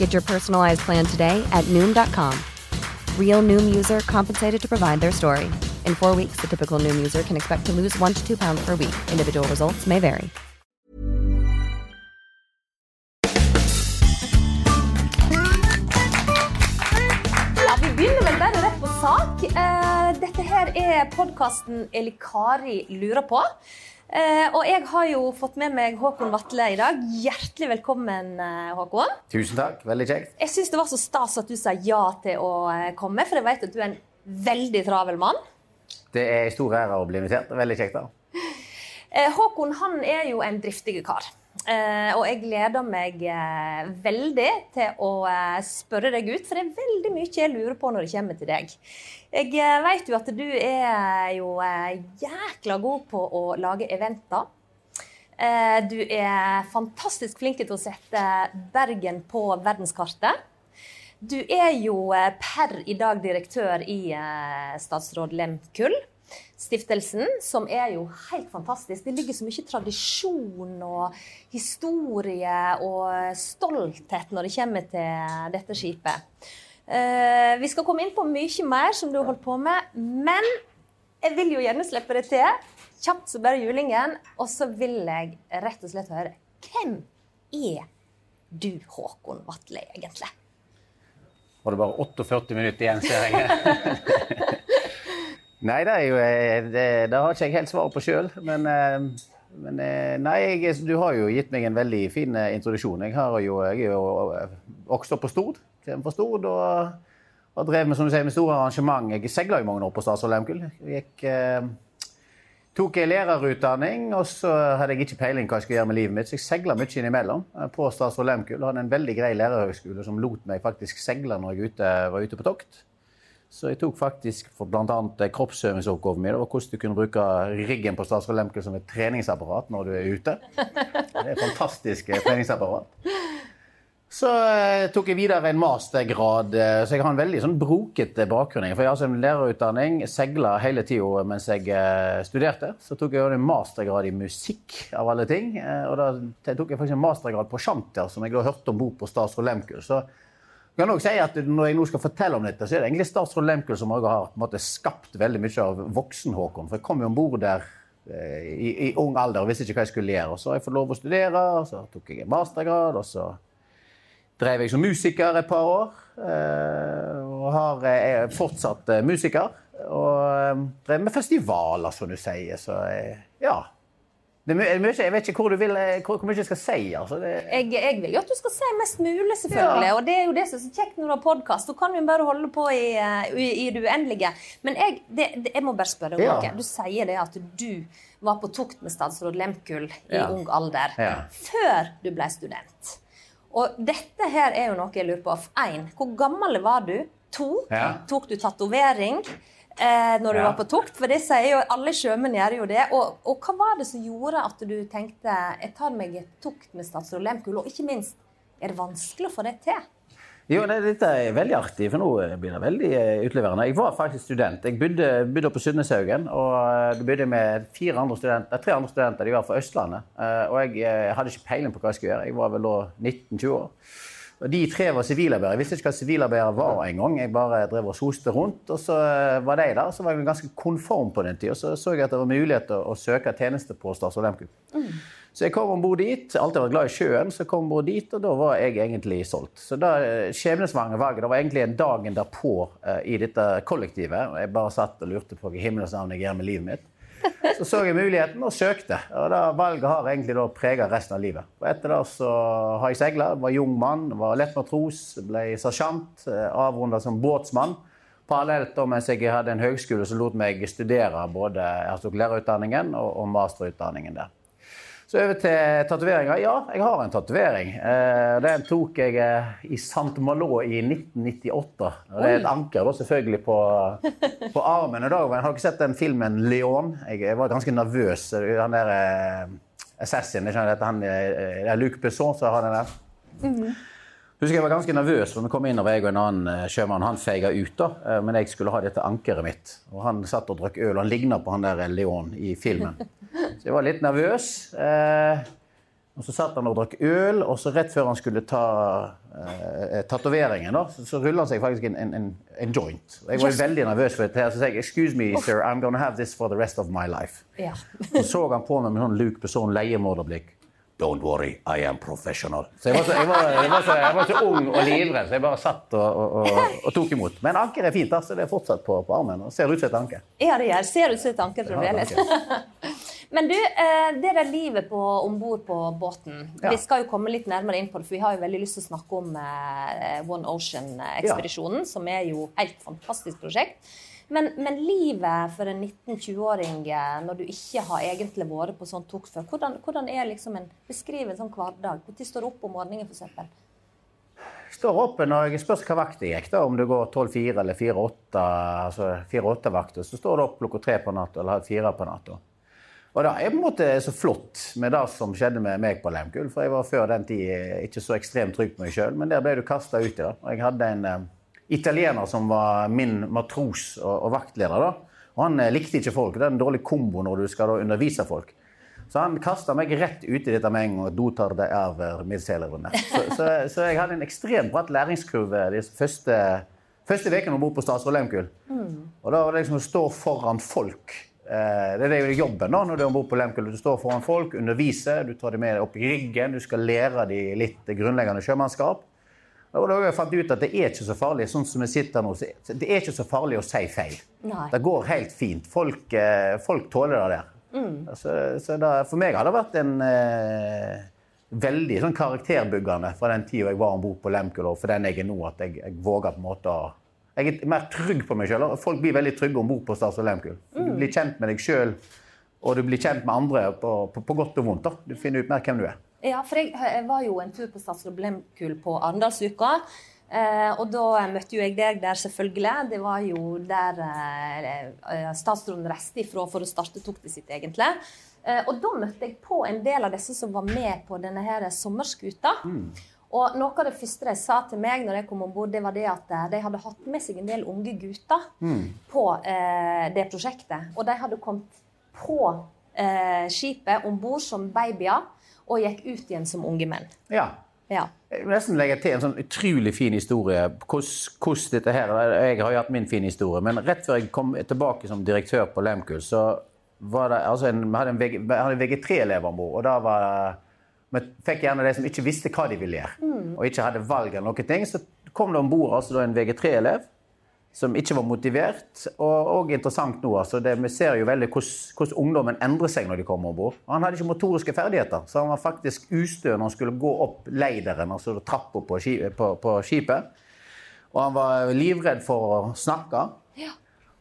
Get your personalized plan today at Noom.com. Real Noom user compensated to provide their story. In four weeks, the typical Noom user can expect to lose one to two pounds per week. Individual results may vary. Ja, Vi begynner vel bare rett på sak. Eh, dette her er podkasten Eli Kari lurer på. Eh, og jeg har jo fått med meg Håkon Vatle i dag. Hjertelig velkommen, eh, Håkon. Tusen takk. Veldig kjekt. Jeg syns det var så stas at du sa ja til å eh, komme, for jeg vet at du er en veldig travel mann. Det er en stor ære å bli invitert. Veldig kjekt. da. Eh, Håkon han er jo en driftig kar. Eh, og jeg gleder meg eh, veldig til å eh, spørre deg ut, for det er veldig mye jeg lurer på når det kommer til deg. Jeg eh, vet jo at du er jo eh, jækla god på å lage eventer. Eh, du er fantastisk flink til å sette Bergen på verdenskartet. Du er jo eh, per i dag direktør i eh, Statsråd Lehmkuhl. Stiftelsen, som er jo helt fantastisk. Det ligger så mye tradisjon og historie og stolthet når det kommer til dette skipet. Eh, vi skal komme inn på mye mer som du har holdt på med, men jeg vil jo gjerne slippe det til. Kjapt som bare julingen. Og så vil jeg rett og slett høre Hvem er du, Håkon Vatle, egentlig? Var det bare 48 minutter igjen, ser jeg. nei, det jo eh, Det, det har ikke jeg helt svaret på sjøl. Men, eh, men eh, nei, jeg, du har jo gitt meg en veldig fin introduksjon. Jeg, jo, jeg er jo også på Stord. Fra Stord og har drevet med, som du sier, med store arrangement. Jeg seila i mange år på Statsråd Lehmkuhl. Gikk tok jeg lærerutdanning, og så hadde jeg ikke peiling hva jeg skulle gjøre med livet mitt, så jeg seila mye innimellom på Statsråd Lehmkuhl. Hadde en veldig grei lærerhøgskole som lot meg faktisk seile når jeg ute, var ute på tokt. Så jeg tok faktisk for bl.a. kroppsøvingsoppgaven min. Det var hvordan du kunne bruke riggen på Statsråd Lehmkuhl som et treningsapparat når du er ute. Det er et fantastisk eh, treningsapparat. Så eh, tok jeg videre en mastergrad, eh, så jeg har en veldig sånn brokete bakgrunn. For jeg har altså en lærerutdanning, segla hele tida mens jeg eh, studerte. Så tok jeg en mastergrad i musikk, av alle ting. Eh, og da tok jeg faktisk en mastergrad på sjanter, som jeg da hørte om bord på Statsråd Lehmkuhl. Så jeg kan også si at når jeg nå skal fortelle om dette, så er det egentlig Statsråd Lemkel som har måte, skapt veldig mye av voksen-Håkon. For jeg kom jo om bord der eh, i, i ung alder og visste ikke hva jeg skulle gjøre. Og så har jeg fått lov å studere, og så tok jeg en mastergrad, og så drev jeg som musiker et par år. eh, Og har, er fortsatt eh, musiker. Og eh, drev med festivaler, som du sier. Så eh, ja. Det er mye, jeg vet ikke hvor, du vil, eh, hvor, hvor mye jeg skal si. Altså. Det, Jeg, jeg vil jo at du skal si mest mulig, selvfølgelig. Ja. Og det er jo det som er så kjekt når du har podkast. Da kan du jo bare holde på i, eh, i, i det uendelige. Men jeg, det, det, jeg må bare spørre om Ja. noe. Du sier det at du var på tokt med statsråd Lehmkuhl i Ja. ung alder. Ja. Før du ble student. Og dette her er jo noe jeg lurer på. Én, hvor gammel var du? To, Ja. tok du tatovering? Eh, når du Ja. var på tokt, for det sier jo alle sjømenn gjør jo det. Og, og hva var det som gjorde at du tenkte jeg tar meg et tokt med statsråd Lehmkuhl? Og ikke minst, er det vanskelig å få det til? Jo, det, Dette er veldig artig, for nå blir det veldig eh, utleverende. Jeg var faktisk student. Jeg bodde, bodde på Sundneshaugen. og eh, Da bodde jeg med fire andre studenter, tre andre studenter. De var fra Østlandet. Eh, Og jeg, jeg hadde ikke peiling på hva jeg skulle gjøre. Jeg var vel da 19-20 år. Og De tre var sivilarbeidere. Jeg visste ikke hva sivilarbeidere var engang. Jeg bare drev og soste rundt. Og så var de der. Så var jeg ganske konform på den tida. Så så jeg at det var mulighet til å søke tjeneste på Statsråd Lemku. Så jeg kom om bord dit. Alltid vært glad i sjøen, så jeg kom om dit, og da var jeg egentlig solgt. Så da skjebnesvangre valget, det var egentlig en dagen derpå uh, i dette kollektivet. og Jeg bare satt og lurte på hva himmelens navn jeg gjør med livet mitt. Så så jeg muligheten og søkte. Og da Valget har egentlig da prega resten av livet. Og etter det så har jeg seila. Var jung mann, var lett matros, ble sersjant. Avrunda som båtsmann. Parallelt da mens jeg hadde en høgskole som lot meg studere både jeg lærerutdanningen og masterutdanningen der. Så over til tatoveringer. Ja, jeg har en tatovering. Eh, den tok jeg eh, i St. Malo i 1998. Det er et anker da, selvfølgelig på, på armen. Og da, har dere sett den filmen 'Leon'? Jeg, var ganske nervøs. Han der eh, Assassin, ikke sant? han, det er Luc Besson som har den der. Husker jeg var ganske nervøs for vi kom innover, jeg og en annen sjømann. Han feiga ut, da, men jeg skulle ha dette ankeret mitt. Og Han satt og drakk øl. Han ligna på han der Leon i filmen. Så jeg var litt nervøs. Eh, og Så satt han og drakk øl, og så rett før han skulle ta eh, tatoveringen, så, så rulla han seg faktisk en, en, en, joint. Jeg var veldig nervøs for dette. her, Så sa jeg 'Excuse me, sir, I'm gonna have this for the rest of my life'. Ja. Så så han på meg med sånn Luke Besson leiemorderblikk. Don't worry, I am professional. Så jeg var så, jeg var, jeg var så, jeg var så ung og livredd, så jeg bare satt og, og, og, og tok imot. Men anker er fint, så det er fortsatt på, på armen. og Ser ut som et anker. Ja, det gjør. Ser ut som et anker fremdeles. Men du, eh, det der livet på, om bord på båten Ja. Vi skal jo komme litt nærmere inn på det, for vi har jo veldig lyst til å snakke om eh, One Ocean-ekspedisjonen, som er jo et helt fantastisk prosjekt. Men, men livet for en 19-20-åring eh, når du ikke har egentlig vært på sånn tok før, hvordan, hvordan er liksom en Beskriv en sånn hverdag. Når står du opp om morgenen, f.eks.? Står oppe når jeg spørs hva vakt det gikk, da, om du går 12-4 eller 4-8, altså 4-8-vakter, så står du opp klokka tre på natta eller halv fire på natta. Og det er på en måte så flott med det som skjedde med meg på Lemkull, for jeg var før den tid ikke så ekstremt trygg på meg sjøl, men der ble du kasta ut i det. Og jeg hadde en eh, italiener som var min matros og, og vaktleder, da. Og han eh, likte ikke folk. Det er en dårlig kombo når du skal da undervise folk. Så han kasta meg rett ut i dette med en gang. Du tar det midtseilerne. Så, så, så jeg hadde en ekstremt bratt læringskurve de første ukene om bord på Statsråd Lemkull. Og da var det liksom å stå foran folk. Eh, Det er jo jobben da, når du er om bord på Lemkull. Du står foran folk, underviser, du tar dem med opp i ryggen, du skal lære dem litt grunnleggende sjømannskap. Og da jeg fant ut at det er ikke så farlig, sånn som vi sitter nå, det er ikke så farlig å si feil. Nei. Det går helt fint. Folk, eh, folk tåler det der. Så, så da, for meg har det vært en eh, veldig sånn karakterbyggende fra den tida jeg var om bord på Lemkull, og for den jeg er nå, at jeg, jeg våger på en måte å Jeg er mer trygg på meg sjøl. Folk blir veldig trygge om bord på Stars og Lehmkuhl. Du blir kjent med deg sjøl, og du blir kjent med andre på, på, på godt og vondt. da. Du finner ut mer hvem du er. Ja, for jeg, jeg var jo en tur på Stars og Lehmkuhl på Arendalsuka. Eh, og da møtte jo jeg deg der, selvfølgelig. Det var jo der eh, eh, statsråden reiste ifra for å starte toktet sitt, egentlig. Eh, og da møtte jeg på en del av disse som var med på denne her sommerskuta. Og noe av det første de sa til meg når jeg kom om bord, det var det at eh, de hadde hatt med seg en del unge gutter på eh, det prosjektet. Og de hadde kommet på eh, skipet om bord som babyer og gikk ut igjen som unge menn. Ja. Ja. Jeg vil nesten legge til en sånn utrolig fin historie. Hvordan dette her, Jeg har jo hatt min fine historie, men rett før jeg kom tilbake som direktør på Lemkull, så var det altså en, vi hadde en, VG hadde en VG3-elev om bord. Og da var det Vi fikk gjerne de som ikke visste hva de ville gjøre, og ikke hadde valg eller noen ting. Så kom det om bord altså, en VG3-elev som ikke var motivert. Og, og interessant nå, altså, det, vi ser jo veldig hvordan, ungdommen endrer seg når de kommer om bord. Han hadde ikke motoriske ferdigheter, så han var faktisk ustø når han skulle gå opp leideren, altså trappa på, på, på skipet. Og han var livredd for å snakke.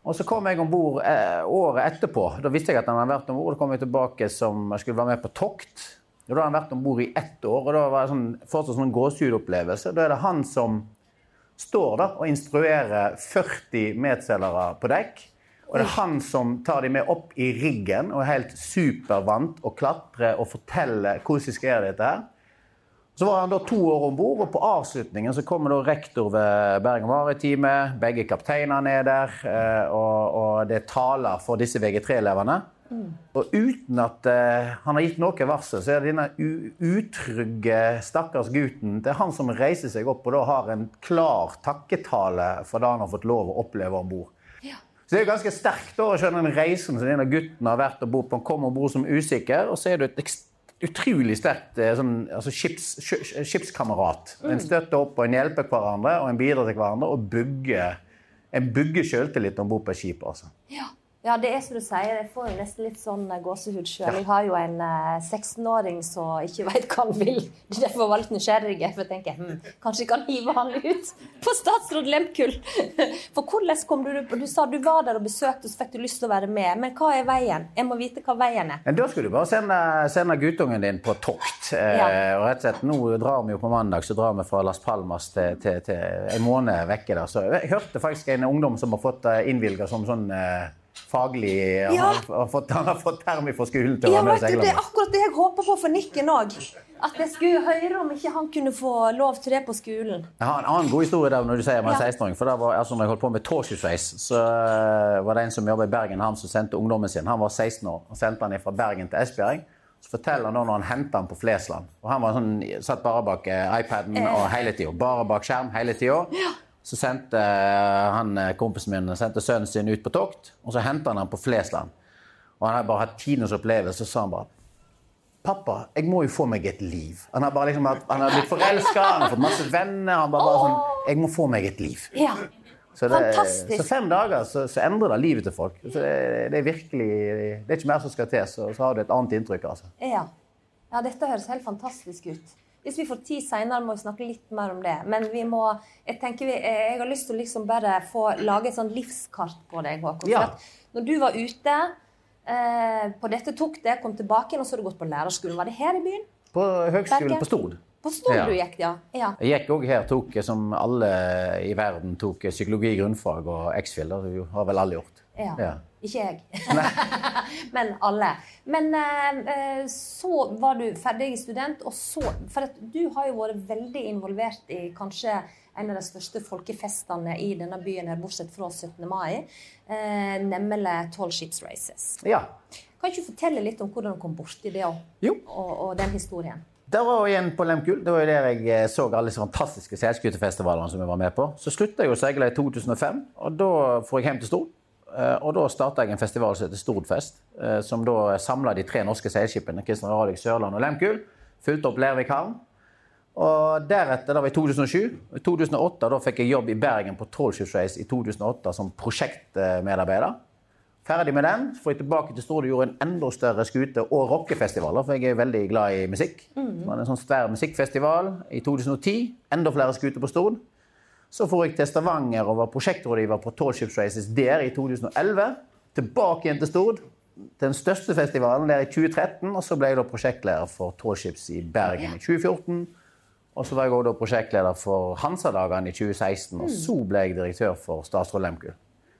Og så kom jeg om bord eh, året etterpå. Da visste jeg at han hadde vært om bord. Da kom jeg tilbake som jeg skulle være med på tokt. Da hadde han vært om bord i ett år, og da var det sånn, fortsatt sånn gåsehudopplevelse. Da er det han som står da og instruerer 40 medselgere på dekk. Og det er han som tar dem med opp i riggen og er helt supervant og klatrer og forteller hvordan skal gjøre dette her. Så var han da to år om bord, og på avslutningen så kommer da rektor ved Bergen Maritime. Begge kapteinene er der, eh, og, og det taler for disse VG3-elevene. Og uten at uh, han har gitt noe varsel, så er det denne utrygge, stakkars gutten Det er han som reiser seg opp og da har en klar takketale for det han har fått lov å oppleve om bord. Så det er ganske sterkt da, å skjønne den reisen som denne gutten har vært og bord på. Han kommer om bord som usikker, og så er du et utrolig sterkt eh, sånn, altså skips, sk- skipskamerat. En støtter opp og en hjelper hverandre og en bidrar til hverandre og bygger, en bygger sjøltillit om bord på et skip. altså. Ja. Ja, det er som du sier. Jeg får jo nesten litt sånn eh, gåsehud sjøl. Jeg har jo en eh, 16-åring som ikke veit hva han vil. Det er Derfor var jeg litt nysgjerrig. For jeg tenker hm, kanskje jeg kan hive han ut på statsråd Lehmkuhl. For hvordan kom du Du sa du var der og besøkte, så fikk du lyst til å være med. Men hva er veien? Jeg må vite hva veien er. Men da skulle du bare sende, sende guttungen din på tokt. Eh, Ja. og rett og slett, Nå drar vi jo på mandag så drar vi fra Las Palmas til, til, til en måned vekke. der. Så jeg hørte faktisk en ungdom som har fått innvilga som sånn eh, faglig han, Ja. har, har fått, han har fått perm fra skolen til Ja, du, seile. Det er akkurat det jeg håper på for Nikken òg. At jeg skulle høre om ikke han kunne få lov til det på skolen. Jeg har en annen god historie der når du sier var Ja. 16-åring. For da var, altså, når jeg holdt på med tårskipsreis, så eh, var det en som jobba i Bergen, han som sendte ungdommen sin. Han var 16 år og sendte han fra Bergen til Esbjerg. Så forteller han da når han henta han på Flesland. Og han var sånn, satt bare bak eh, iPaden og hele tida. Bare bak skjerm hele tida. Så sendte eh, han eh, kompisen min sendte sønnen sin ut på tokt, og så henta han ham på Flesland. Og han hadde bare hatt tidenes opplevelse, så sa han bare Pappa, jeg må jo få meg et liv. Han har, liksom, han har blitt forelska, han har fått masse venner. Han bare, bare sånn Jeg må få meg et liv. Ja. Så, det, så fem dager så, så endrer det livet til folk. Så det, det er virkelig Det er ikke mer som skal til, så, så har du et annet inntrykk. altså. Ja. ja, dette høres helt fantastisk ut. Hvis vi får tid senere, må vi snakke litt mer om det. Men vi må, jeg tenker vi, eh, jeg har lyst til å liksom bare få lage et sånn livskart på deg, Håkon. Ja. når du var ute eh, på dette tok det, kom tilbake igjen, og så har du gått på lærerskolen. Var det her i byen? På Høgskolen Bergen. på Stord. På Stord du gikk, ja. ja. Jeg gikk òg her, tok som alle i verden tok eh, psykologi grunnfag og X-Fill. Det har vel alle gjort. Ja. Ja. Ikke jeg. Men alle. Men eh, eh, så var du ferdig student, og så For du har jo vært veldig involvert i kanskje en av de største folkefestene i denne byen, her, bortsett fra 17. mai, nemlig Tall Ships Races. ja. Kan ikke du fortelle litt om hvordan du kom borti det og, Jo. og, og den historien? Det var jo igjen på Lemkul. Det var jo der jeg eh, så alle disse fantastiske seilskutefestivalene som jeg var med på. Så slutta jeg å seile i 2005, og da får jeg hjem til Stord. Eh, Og da starta jeg en festival som heter Stordfest, eh, som da samla de tre norske seilskipene. Kristian Radich, Sørland og Lemkul. Fulgte opp Lervik havn. Og deretter, da var i 2007. I 2008 da fikk jeg jobb i Bergen på Trollskipsreis i 2008 som prosjektmedarbeider. Ferdig med den, så får jeg tilbake til Stord og gjorde en enda større skute- og rockefestivaler, for jeg er veldig glad i musikk. Var det en sånn svær musikkfestival i 2010. Enda flere skuter på Stord. Så for jeg til Stavanger og var prosjektrådgiver på Tallships Races der i 2011. Tilbake igjen til Stord, til den største festivalen der i 2013. Og så ble jeg da prosjektleder for Tallships i Bergen i 2014. Og så var jeg også prosjektleder for Hansadagene i 2016. Og så ble jeg direktør for Statsråd Lemkul.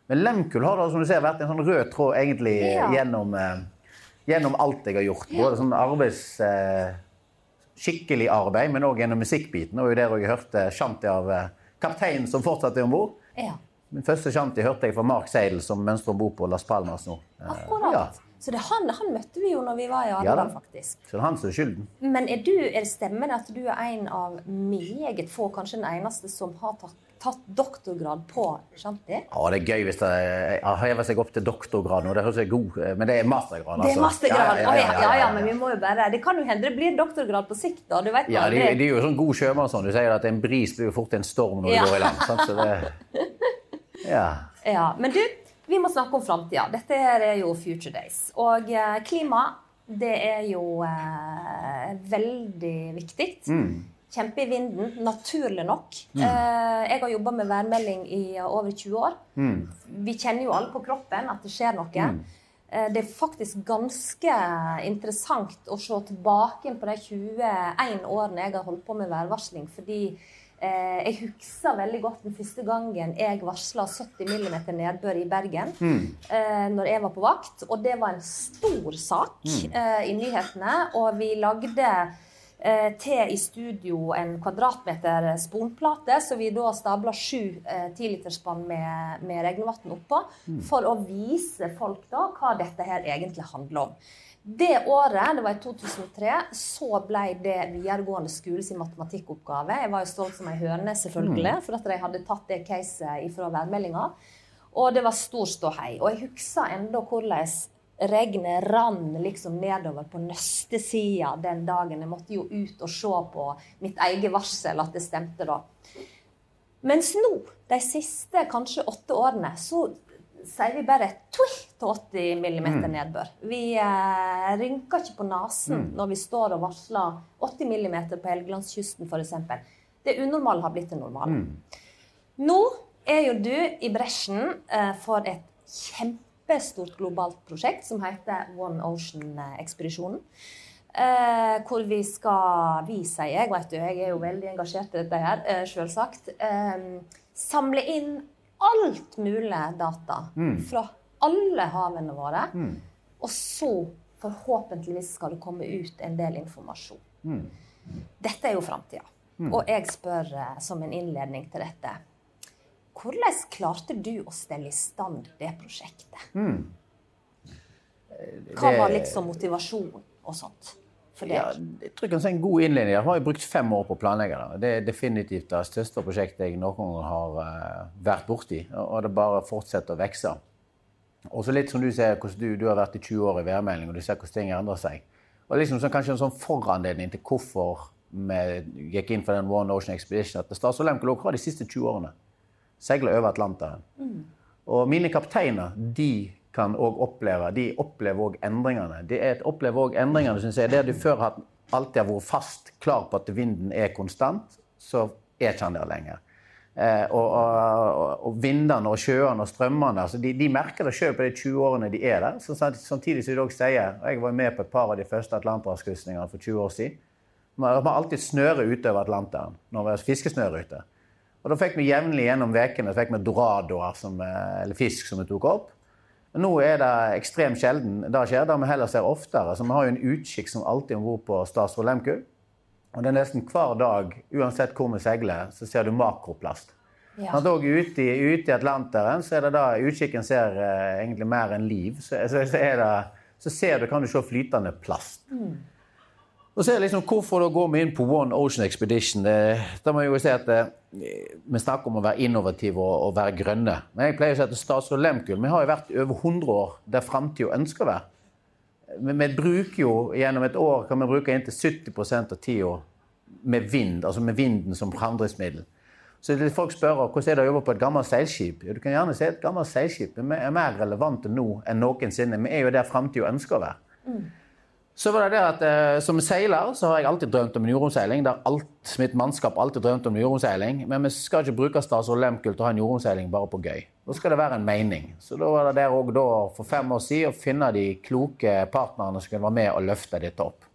Men Lemkul har da, som du ser, vært en sånn rød tråd egentlig Ja. gjennom, eh, gjennom alt jeg har gjort. Både sånn arbeids... Eh, skikkelig arbeid, men òg gjennom musikkbiten. Og jo der jeg hørte shanty av eh, kapteinen som fortsatt er om bord. Ja. Min første shanty hørte jeg fra Mark Seidel, som mønstrer om bord på Las Palmas nå. Eh, Akkurat. Ja. Så det er han, han møtte vi jo når vi var i Arendal, ja, faktisk. Så det er han som er skylden. Men er, du, er det stemmer det at du er en av meget få, kanskje den eneste, som har tatt, tatt doktorgrad på Shanti. Ja, det er gøy hvis det hever seg opp til doktorgrad nå. Det høres jeg god eh, Men det er mastergrad, Det altså. er mastergrad. Ja, ja, ja, ja, ja, men vi må jo bare Det kan jo hende det blir doktorgrad på sikt, da. Du vet Ja, det de, de er jo sånn god sjømann sånn. Du sier at en bris blir jo fort en storm når du går i land. Sant? Så det, ja. Ja, Men du, vi må snakke om framtida. Dette er jo Future Days. Og eh, klima, det er jo eh, veldig viktig. Kjempe i vinden, naturlig nok. Mm. jeg har jobba med værmelding i over 20 år. Vi kjenner jo alle på kroppen at det skjer noe. Mm. Det er faktisk ganske interessant å se tilbake på de 21 årene jeg har holdt på med værvarsling. Fordi eh, jeg husker veldig godt den første gangen jeg varsla 70 mm nedbør i Bergen. Eh, når jeg var på vakt. Og det var en stor sak eh, i nyhetene. Og vi lagde eh, til i studio en kvadratmeter sponplate, så vi da stabla sju eh, tiliterspann med, med regnvann oppå, for å vise folk da hva dette her egentlig handler om. Det året, det var i 2003, så ble det videregående skole sin matematikkoppgave. Jeg var jo stolt som ei høne, selvfølgelig, for at de hadde tatt det caset ifra værmeldinga. Og det var stor ståhei. Og jeg husker enda hvordan regnet rann liksom nedover på nøstesida den dagen. Jeg måtte jo ut og se på mitt eget varsel at det stemte, da. Mens nå, de siste kanskje åtte årene, så sier vi bare tui til 80 mm nedbør. Vi eh, rynker ikke på nesen når vi står og varsler 80 mm på Helgelandskysten f.eks. Det unormale har blitt det normale. Nå er jo du i bresjen eh, for et kjempestort globalt prosjekt som heter One Ocean-ekspedisjonen. Eh, hvor vi skal Vi, sier jeg, vet du, jeg er jo veldig engasjert i dette her, eh, selvsagt. Eh, samle inn alt mulig data fra alle havene våre. Og så forhåpentligvis skal det komme ut en del informasjon. Dette er jo framtida. Og jeg spør eh, som en innledning til dette Hvordan klarte du å stelle i stand det prosjektet? Hva var liksom motivasjonen og sånt Ja, jeg tror jeg kan si en god innledning. Jeg har jo brukt fem år på å planlegge det. Det er definitivt det største prosjektet jeg noen gang har eh, vært borti. Og det bare fortsetter å vokse. Og så litt som du ser, du, du har vært i 20 år i værmelding, og du ser hvordan ting endrer seg. Og liksom så, kanskje en sånn foranledning til hvorfor vi gikk inn for den One Ocean Expedition, at Statsråd Lemke har de siste 20 årene seila over Atlanteren. Og mine kapteiner de kan òg oppleve de opplever også endringene. De er, opplever også endringene, synes jeg. Det du før alltid har vært fast klar på at vinden er konstant, så er ikke han der lenger. Eh, og, og, og vindene og sjøene og strømmene altså de, de merker det sjøl på de 20 årene de er der. Så, samtidig som de også sier og Jeg var med på et par av de første atlanterhavskrysningene for 20 år siden. Man har alltid snøre ute over Atlanteren når det er fiskesnøre ute. Og Da fikk vi jevnlig gjennom ukene fikk vi doradoer, som, eh, eller fisk, som vi tok opp. Men Nå er det ekstremt sjelden det skjer, det vi heller ser oftere. Så vi har jo en utkikk som alltid om bord på Statsråd Lemku. Og det er nesten hver dag, uansett hvor vi seiler, så ser du makroplast. Ja. At også ute, i- ute i Atlanteren så er det da utkikken ser eh, egentlig mer enn liv. Så, så, så, det, så ser du, kan du se flytende plast. Og så er det liksom, Hvorfor da går vi inn på One Ocean Expedition? Da må jeg jo si at eh, Vi snakker om å være innovative og, og være grønne. Men jeg pleier å si at Statsråd Lehmkuhl vi har jo vært over 100 år der framtida ønsker å være. Vi bruker jo gjennom et år kan vi bruke inntil 70% av tida med vind, altså med vinden som framdriftsmiddel. Så folk spør hvordan er det å jobbe på et gammelt seilskip. Du kan gjerne si at et gammelt seilskip er mer- relevant nå enn noensinne. Vi er jo der framtida ønsker å være. Så var det det at eh, Som seiler så har jeg alltid drømt om en jordomseiling. Der alt mitt mannskap alltid drømt om en jordomseiling. Men vi skal ikke bruke Stas og Lehmkuhl til å ha en jordomseiling bare på gøy. Da skal det være en mening. Så da var det der òg da, for fem år siden å finne de kloke partnerne som kunne være med og løfte dette opp.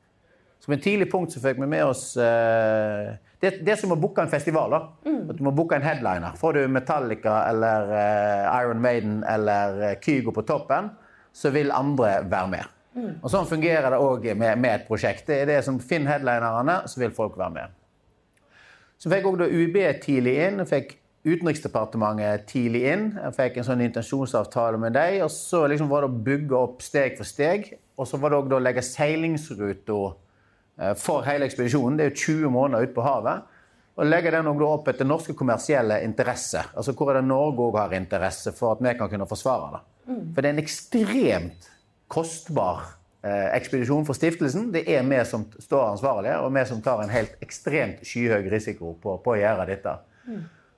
Som en tidlig punkt så fikk vi med oss eh, det, det som å booke en festival. da. At du må booke en headliner. Får du Metallica eller eh, Iron Maiden eller eh, Kygo på toppen, så vil andre være med. Og Sånn fungerer det òg med, med et prosjekt. Det er det som finner headlinerne, så vil folk være med. Så fikk òg UB tidlig inn. og fikk Utenriksdepartementet tidlig inn. Jeg fikk en sånn intensjonsavtale med dem. Og så liksom var det å bygge opp steg for steg. Og så var det òg å legge seilingsruta eh, for hele ekspedisjonen. Det er jo 20 måneder ute på havet. Og legge den opp etter norske kommersielle interesser. Altså Hvor er det Norge òg har interesse for at vi kan kunne forsvare det. For det er en ekstremt kostbar eh, ekspedisjon for stiftelsen. Det er vi som står ansvarlige, og vi som tar en helt ekstremt skyhøy risiko på, på å gjøre dette.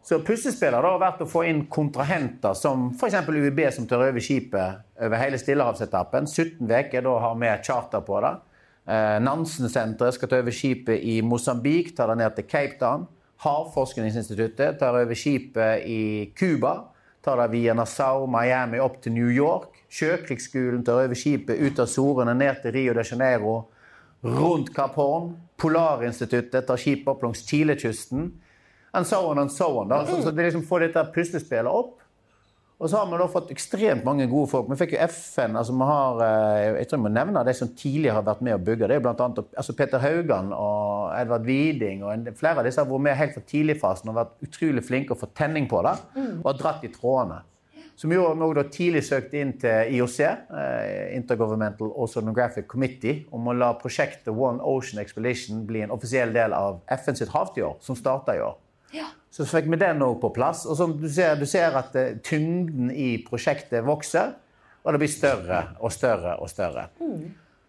Så puslespillet har vært å få inn kontrahenter som f.eks. UiB, som tar over skipet over hele Stillehavsetappen. 17 uker, da har vi charter på det. Eh, Nansen-senteret skal ta over skipet i Mosambik, tar det ned til Cape Town. Havforskningsinstituttet tar over skipet i Cuba. Tar det via Nassau, Miami opp til New York. Sjøkrigsskolen tar over skipet ut av Sorene, ned til Rio de Janeiro. Rundt Kapp Horn. Polarinstituttet tar skipet opp langs Chilekysten. And so on and so on. Da. Så, så det liksom får dette puslespillet opp. Og så har vi da fått ekstremt mange gode folk. Vi fikk jo FN altså vi har, eh, Jeg tror jeg må nevne de som tidligere har vært med å bygge. Det er blant annet altså Peter Haugan og Edvard Widing og en, flere av disse har vært med helt fra tidligfasen og vært utrolig flinke å få tenning på det. Og har dratt i trådene. Som gjorde vi da tidlig søkte inn til IOC, eh, Intergovernmental Oceanographic Committee, om å la prosjektet One Ocean Expedition bli en offisiell del av FN sitt havtiår, som starta i år. Så fikk vi den òg på plass. Og som du ser, du ser at eh, tyngden i prosjektet vokser, og det blir større og større og større.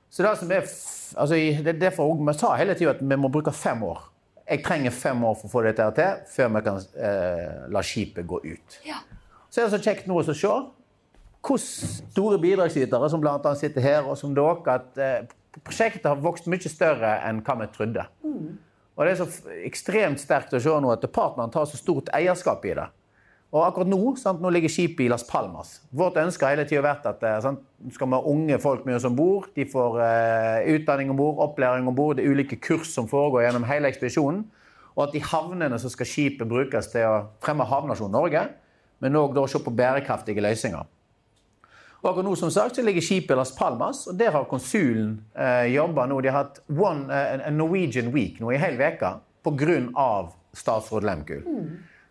Så det som er, altså, det er derfor vi sa hele tida at vi må bruke fem år. Jeg trenger fem år for å få dette til, før vi kan eh, la skipet gå ut. Så er det så kjekt nå å se hvor store bidragsytere som bl.a. sitter her, og som dere, at eh, prosjektet har vokst mye større enn hva vi trodde. Og det er så ekstremt sterkt å se nå at partneren tar så stort eierskap i det. Og akkurat nå sant, nå ligger skipet i Las Palmas. Vårt ønske har hele tida vært at eh, sant, skal vi ha unge folk med oss om bord. De får eh, utdanning om bord, opplæring om bord. Det er ulike kurs som foregår gjennom hele ekspedisjonen. Og at de havnene som skal skipet brukes til å fremme havnasjonen Norge, men òg se på bærekraftige løsninger. Og nå som sagt, så ligger skipet i Las Palmas, og der har konsulen eh, jobba nå. De har hatt one, uh, Norwegian Week nå i hel uke pga. statsråd Lehmkuhl.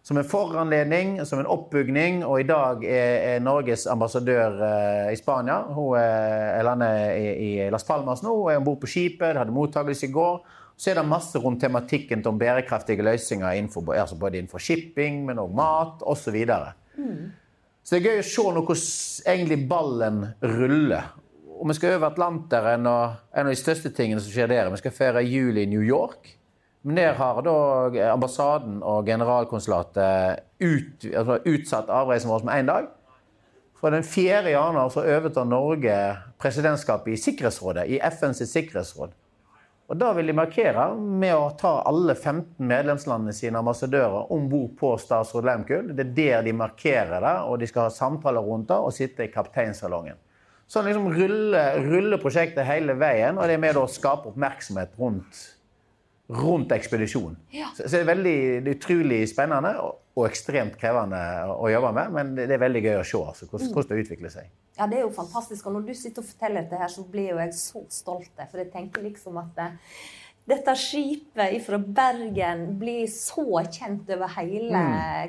Som en foranledning, som en oppbygning, og i dag er, er Norges ambassadør eh, i Spania. Hun er, er landet i, i Las Palmas nå, hun er om bord på skipet, det hadde mottakelse i går. Så er det masse rundt tematikken om bærekraftige løsninger innenfor, altså både innenfor shipping, men òg mat osv. Så, videre. så det er gøy å se hvordan egentlig ballen ruller. Og vi skal over Atlanteren, og en av de største tingene som skjer der, vi skal feire jul i New York. Men der har da ambassaden og generalkonsulatet ut, altså utsatt avreisen vår med én dag. Fra den 4. januar så overtar Norge presidentskapet i Sikkerhetsrådet, i FNs sikkerhetsråd. Og Da vil de markere med å ta alle 15 medlemslandene sine ambassadører om bord på statsråd Lehmkuhl. Det er der de markerer det, og de skal ha samtaler rundt det og sitte i kapteinsalongen. Sånn liksom ruller, ruller prosjektet hele veien, og det er med å skape oppmerksomhet rundt, rundt ekspedisjonen. Så, så det er veldig det er utrolig spennende og, og ekstremt krevende å, å jobbe med, men det, det er veldig gøy å se altså, hvordan, hvordan det utvikler seg. Ja, det er jo fantastisk. Og når du sitter og forteller dette her, så blir jo jeg så stolt. For jeg tenker liksom at det, dette skipet fra Bergen blir så kjent over hele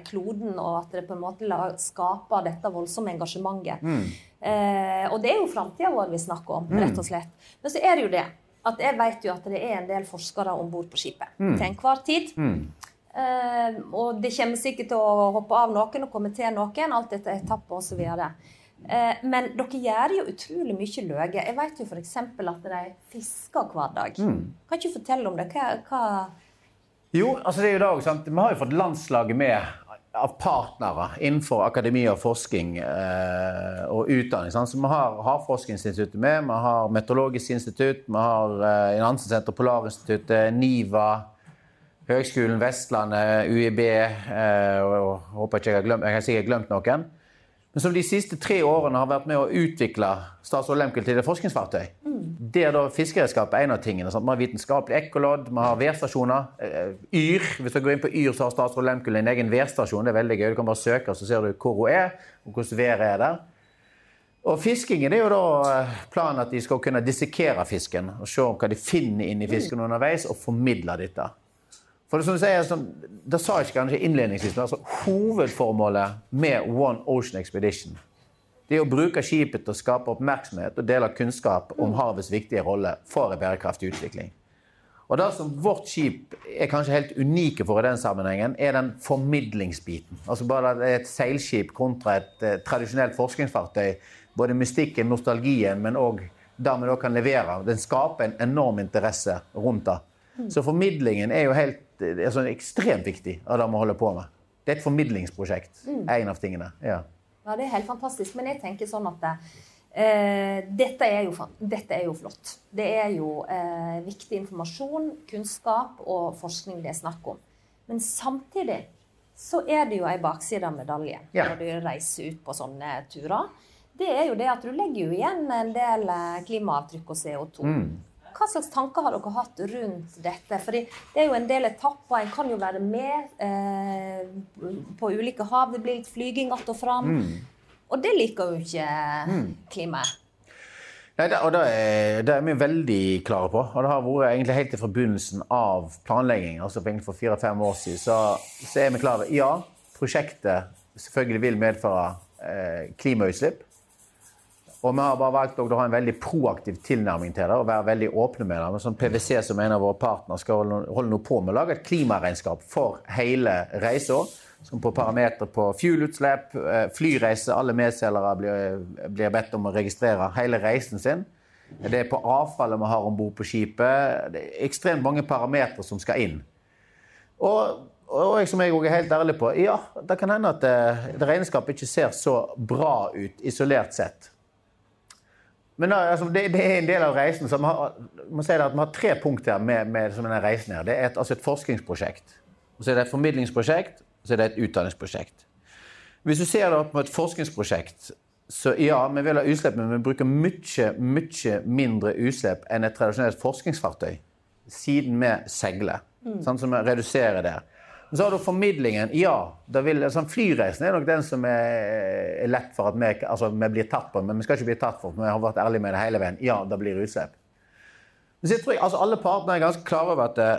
kloden, og at det på en måte skaper dette voldsomme engasjementet. Eh, og det er jo framtida vår vi snakker om, rett og slett. Men så er det jo det at jeg vet jo at det er en del forskere om bord på skipet til enhver tid. Eh, og det kommer sikkert til å hoppe av noen og komme til noen, alt etter etapper osv. Uh, men dere gjør jo utrolig mye løye. Jeg vet jo f.eks. at de fisker hver dag. Kan ikke du fortelle om det? Hva, hva Jo, altså det er jo det også, sant? Vi har jo fått landslaget med av partnere innenfor akademi og forskning eh, og utdanning. Sant? Så Vi har Havforskningsinstituttet med, vi har Meteorologisk institutt, vi har eh, Nansen-senter, Polarinstituttet, NIVA, Høgskolen Vestlandet, UiB eh, og, og håper ikke jeg har glemt, jeg har sikkert glemt noen. Men som de siste tre årene har vært med å utvikle statsråd Lehmkuhl til et forskningsfartøy. Der da fiskeredskap er en av tingene. Sant? Vi har vitenskapelig ekkolodd, vi har værstasjoner. eh, Yr. Hvis du går inn på Yr, så har statsråd Lehmkuhl en egen værstasjon. Det er veldig gøy. Du kan bare søke, så ser du hvor hun er, og hvordan været er der. Og fiskingen er jo da eh, planen at de skal kunne dissekere fisken og se hva de finner inni fisken underveis, og formidle dette. For som du sier, som, Det sa jeg ikke kanskje innledningsvis, men altså, hovedformålet med One Ocean Expedition det er å bruke skipet til å skape oppmerksomhet og dele kunnskap om havets viktige rolle for en bærekraftig utvikling. Og Det som vårt skip er kanskje helt unike for i den sammenhengen, er den formidlingsbiten. Altså bare det et seilskip kontra et eh, tradisjonelt forskningsfartøy. Både mystikken, nostalgien, men òg det vi da kan levere. Den skaper en enorm interesse rundt det. Så formidlingen er jo helt, er sånn ekstremt viktig av det vi holder på med. Det er et formidlingsprosjekt. En av tingene. ja. Ja, det er helt fantastisk. Men jeg tenker sånn at eh, dette, er jo, dette er jo flott. Det er jo eh, viktig informasjon, kunnskap og forskning det er snakk om. Men samtidig så er det jo ei bakside av medaljen Ja. når du reiser ut på sånne turer. Det er jo det at du legger jo igjen en del eh, klimaavtrykk og CO2. Hva slags tanker har dere hatt rundt dette? Fordi det er jo en del etapper. En kan jo være med eh, på ulike hav. Det blir litt flyging att og fram. Og det liker jo ikke klimaet. Nei, det, og det er, det er vi veldig klare på. Og det har vært egentlig helt fra begynnelsen av planlegging, altså for fire-fem år siden, så, så er vi klare. Ja, prosjektet selvfølgelig vil medføre eh, klimautslipp. Og vi har bare valgt å ha en veldig proaktiv tilnærming til det og være veldig åpne med det. Sånn PwC, som en av våre partnere, skal holde, noe på med å lage et klimaregnskap for hele reisa. Som på parametere på fuelutslipp, eh, flyreise. Alle medselgere blir, blir bedt om å registrere hele reisen sin. Det er på avfallet vi har om bord på skipet. Det er ekstremt mange parametere som skal inn. Og, og jeg, som jeg er helt ærlig på, ja, det kan hende at det regnskapet ikke ser så bra ut isolert sett. Men da, altså, det, det, er en del av reisen. så har, må si at vi har tre punkter med, med denne reisen. her. Det er et, altså et forskningsprosjekt. Så er det et formidlingsprosjekt, så er det et utdanningsprosjekt. Hvis du ser det opp mot et forskningsprosjekt, så ja, vi vil ha utslipp, men vi bruker mye, mye mindre utslipp enn et tradisjonelt forskningsfartøy. Siden vi seiler. Mm. Sånn som vi reduserer det. Så har du formidlingen. Ja, vil, altså flyreisen er nok den som er, er lett for at vi, altså, vi, blir tatt på. Men vi skal ikke bli tatt for, for vi har vært ærlige med det hele veien. Ja, det blir utslipp. Men så tror jeg, altså, alle partene er ganske klare over at eh,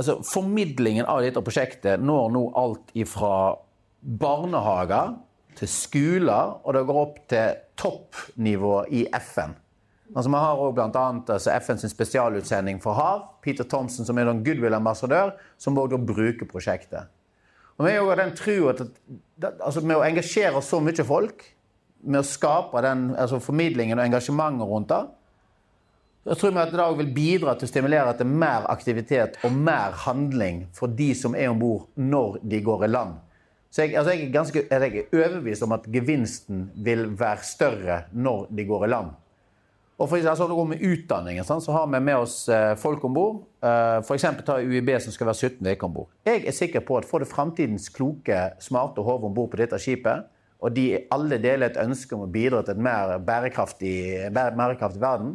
altså, formidlingen av dette prosjektet når nå alt ifra barnehager til skoler, og det går opp til toppnivå i FN. Altså, vi har blant annet, altså, FNs spesialutsending for hav, Peter Thompson, som er en goodwill-ambassadør, som også bruker prosjektet. Og Vi har den tro at, altså, Med å engasjere så mye folk, med å skape den altså, formidlingen og engasjementet rundt det, jeg tror vi at det vil bidra til å stimulere til mer aktivitet og mer handling for de som er om bord når de går i land. Så jeg, altså jeg, er ganske, jeg er overbevist om at gevinsten vil være større når de går i land. Og for altså, det går med utdanningen, så har vi med oss eh, folk om bord. Eh, F.eks. ta UiB, som skal være 17 uker om bord. Jeg er sikker på at får du framtidens kloke, smarte hode om bord på dette skipet, og de alle deler et ønske om å bidra til en mer bærekraftig, bærekraftig verden,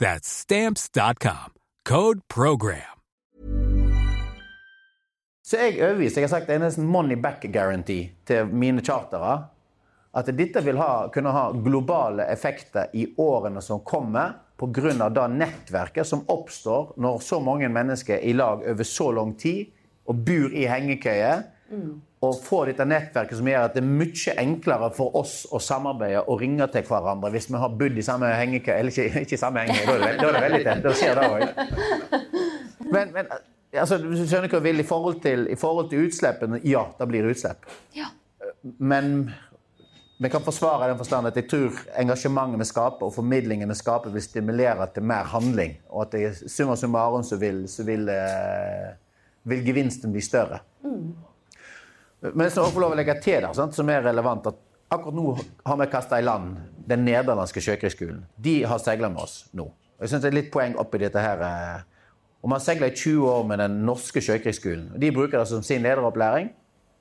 That's stamps.com. Code program. Så jeg er overbevist. Jeg har sagt det er nesten money back guarantee til mine chartere. At dette vil ha, kunne ha globale effekter i årene som kommer, pga. det nettverket som oppstår når så mange mennesker er i lag over så lang tid og bor i hengekøye. Og få dette nettverket som gjør at det er mye enklere for oss å samarbeide og ringe til hverandre hvis vi har bodd i samme hengekøye. Eller ikke, ikke samme hengekøye, da er det, veldig tett. Da skjer det òg. Men, men altså, du skjønner hva jeg vil i forhold til, i forhold til utslippene? Ja, det blir utslipp. Ja. Men vi kan forsvare den forstand at jeg tror engasjementet vi skaper og formidlingen vi skaper, vil stimulere til mer handling. Og at i summa summarum så vil, så vil, eh, vil gevinsten bli større. Men jeg skal lov å legge til der, sant, som er relevant, at akkurat nå har vi kasta i land den nederlandske sjøkrigsskolen. De har seila med oss nå. Jeg synes det er litt poeng oppi dette her. eh, Om man har i 20 år med den norske sjøkrigsskolen, de bruker det som sin lederopplæring,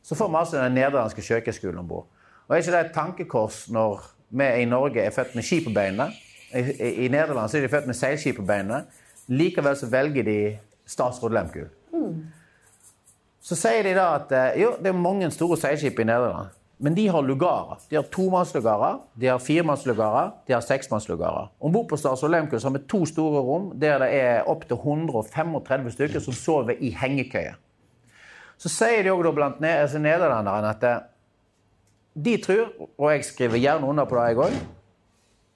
så får vi altså den nederlandske sjøkrigsskolen om bord. Og er ikke det et tankekors når vi i Norge er født med ski på beina? I, i, i Nederland så er de født med seilski på beina. Likevel så velger de statsråd Lemkul. Så sier de da at eh, jo, det er mange store seilskip i Nederland. Men de har lugarer. De har tomannslugarer, de har firemannslugarer, de har seksmannslugarer. Om bord på Stars Lemkul har vi to store rom der det er opptil 135 stykker som sover i hengekøye. Så sier de òg blant altså nederlenderne at eh, de tror, og jeg skriver gjerne under på det, jeg òg,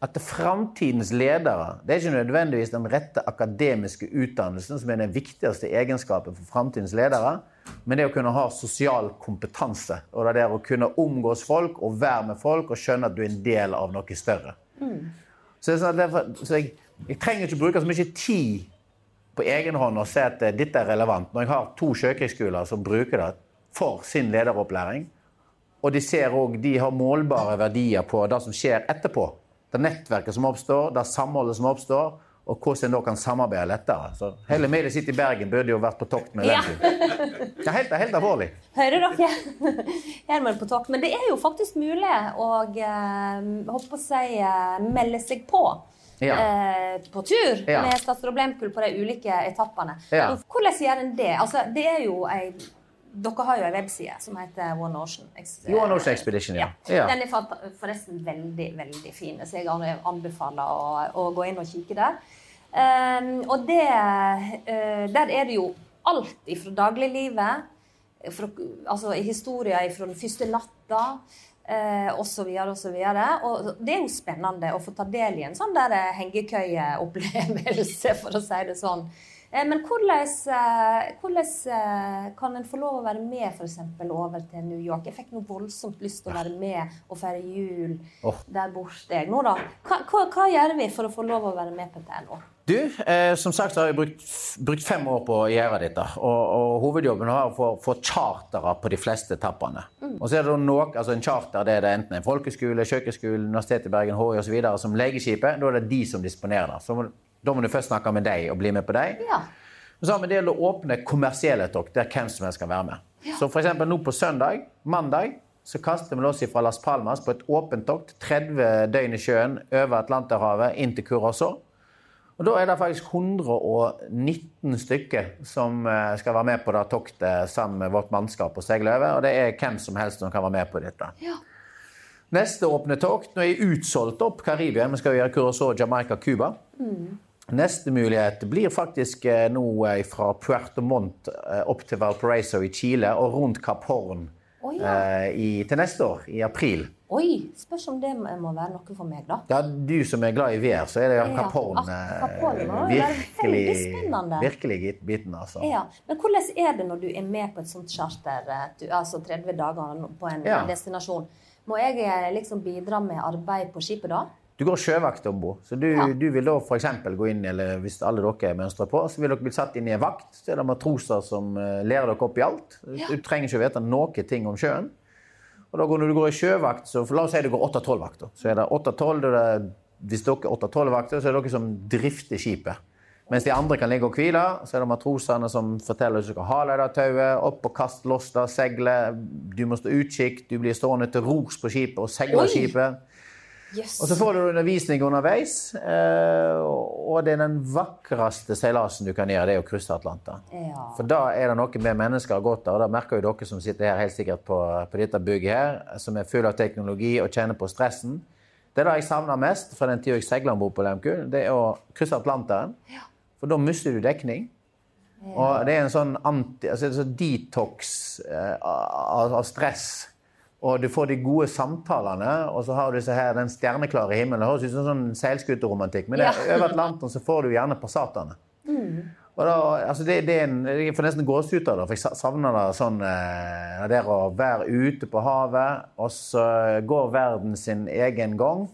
at framtidens ledere Det er ikke nødvendigvis den rette akademiske utdannelsen som er den viktigste egenskapen for framtidens ledere, men det å kunne ha sosial kompetanse. Og det er å kunne omgås folk og være med folk og skjønne at du er en del av noe større. Så, det er sånn derfor, så jeg, jeg trenger ikke bruke så mye tid på egen hånd og se at eh, dette er relevant. Når jeg har to sjøkrigsskoler som bruker det for sin lederopplæring, og de ser òg de har målbare verdier på det som skjer etterpå. Det nettverket som oppstår, det samholdet som oppstår, og hvordan en da kan samarbeide lettere. Så hele Media City Bergen burde jo vært på tokt med Ja. Det er helt, helt alvorlig. Hører dere? Herman på tokt. Men det er jo faktisk mulig å eh, håper å si, eh, melde seg på. Ja. Eh, på tur Ja. med Statsråd Blemkull på de ulike etappene. Hvordan gjør en det? Altså, det er jo ei dere har jo ei webside som heter One Ocean. One Ocean Expedition, ja. Ja. Den er forresten veldig, veldig fin, så jeg anbefaler å, å gå inn og kikke der. Um, og det uh, Der er det jo alt ifra dagliglivet, fra, altså historier fra den første natta, eh, osv., osv. Og og det er jo spennende å få ta del i en sånn der hengekøyeopplevelse, for å si det sånn. Eh, Men hvordan, eh, eh, kan en få lov å være med eksempel, over til New York? Jeg fikk noe voldsomt lyst til å være med og feire jul oh. der borte. Nå da, hva, hva, hva gjør vi for å få lov å være med på nå? Du, eh, som sagt har jeg brukt, brukt fem år på å gjøre dette. Og, og hovedjobben er å få, få chartere på de fleste etappene. Og så er det noe, altså En charter det er det enten en folkeskole, kjøkkenskole, Universitetet i Bergen, HI osv. som legeskipet. Da er det de som disponerer det. Så da må du først snakke med deg og bli med på deg. Ja. Men så har vi en del å åpne kommersielle tokt, der hvem som helst kan være med. Så for eksempel nå på søndag, mandag, så kaster vi oss fra Las Palmas på et åpent tokt, 30 døgn i sjøen, over Atlanterhavet, inn til Curacao. Og Da er det faktisk 119 stykker som eh, skal være med på det toktet sammen med vårt mannskap og seile over. Og det er hvem som helst som kan være med på dette. Ja. Neste åpne tokt Nå er jeg utsolgt opp Karibia. Vi skal gjøre Curacao, Jamaica, Cuba. Neste mulighet blir faktisk eh, nå eh, fra Puerto Montt eh, opp til Valparaiso i Chile og rundt Kapp Horn ja. i, til neste år, i april. Oi, spørs om det må være noe for meg, da. Ja, du som er glad i vær, så er det Ja, Kapp Horn virkelig, virkelig biten, altså. Ja, Men hvordan er det når du er med på et sånt charter, du, altså 30 dager på en Ja. destinasjon? Må jeg liksom bidra med arbeid på skipet da? Du går sjøvakt om bord. Så du, Ja. du vil da f.eks. gå inn, eller hvis alle dere mønstrer på, så vil dere bli satt inn i en vakt. Så er det matroser som eh, lærer dere opp i alt. Du trenger ikke å vite noe ting om sjøen. Og da går, Når du går i sjøvakt, så la oss si du går 8-12-vakter. Så er det 8-12, da er det- Hvis dere er 8-12-vakter, så er det dere som drifter skipet. Mens de andre kan ligge og hvile, så er det matrosene som forteller hvordan du skal ha det tauet, opp og kast loss det seilet. Du må stå utkikk, du blir stående til rors på skipet og seile skipet. Jøss. Og så får du undervisning underveis. eh, Og det er den vakreste seilasen du kan gjøre, det er å krysse Atlanteren. Ja. For da er det noe vi mennesker har godt av, og det merker jo dere som sitter her helt sikkert på, på dette bygget her, som er full av teknologi og kjenner på stressen. Det er det jeg savner mest fra den tida jeg seila om bord på Lemku, det er å krysse Atlanteren. For da mister du dekning. Og det er en sånn anti, altså sånn detox eh, av, av stress. Og du får de gode samtalene, og så har du her, den stjerneklare himmelen. Det høres ut som sånn seilskuteromantikk, men det, Ja. over Atlanteren så får du gjerne passatene. Og da, altså det, det en, jeg får nesten gåsehud av det, for jeg savner det sånn eh, det der å være ute på havet, og så går verden sin egen gang.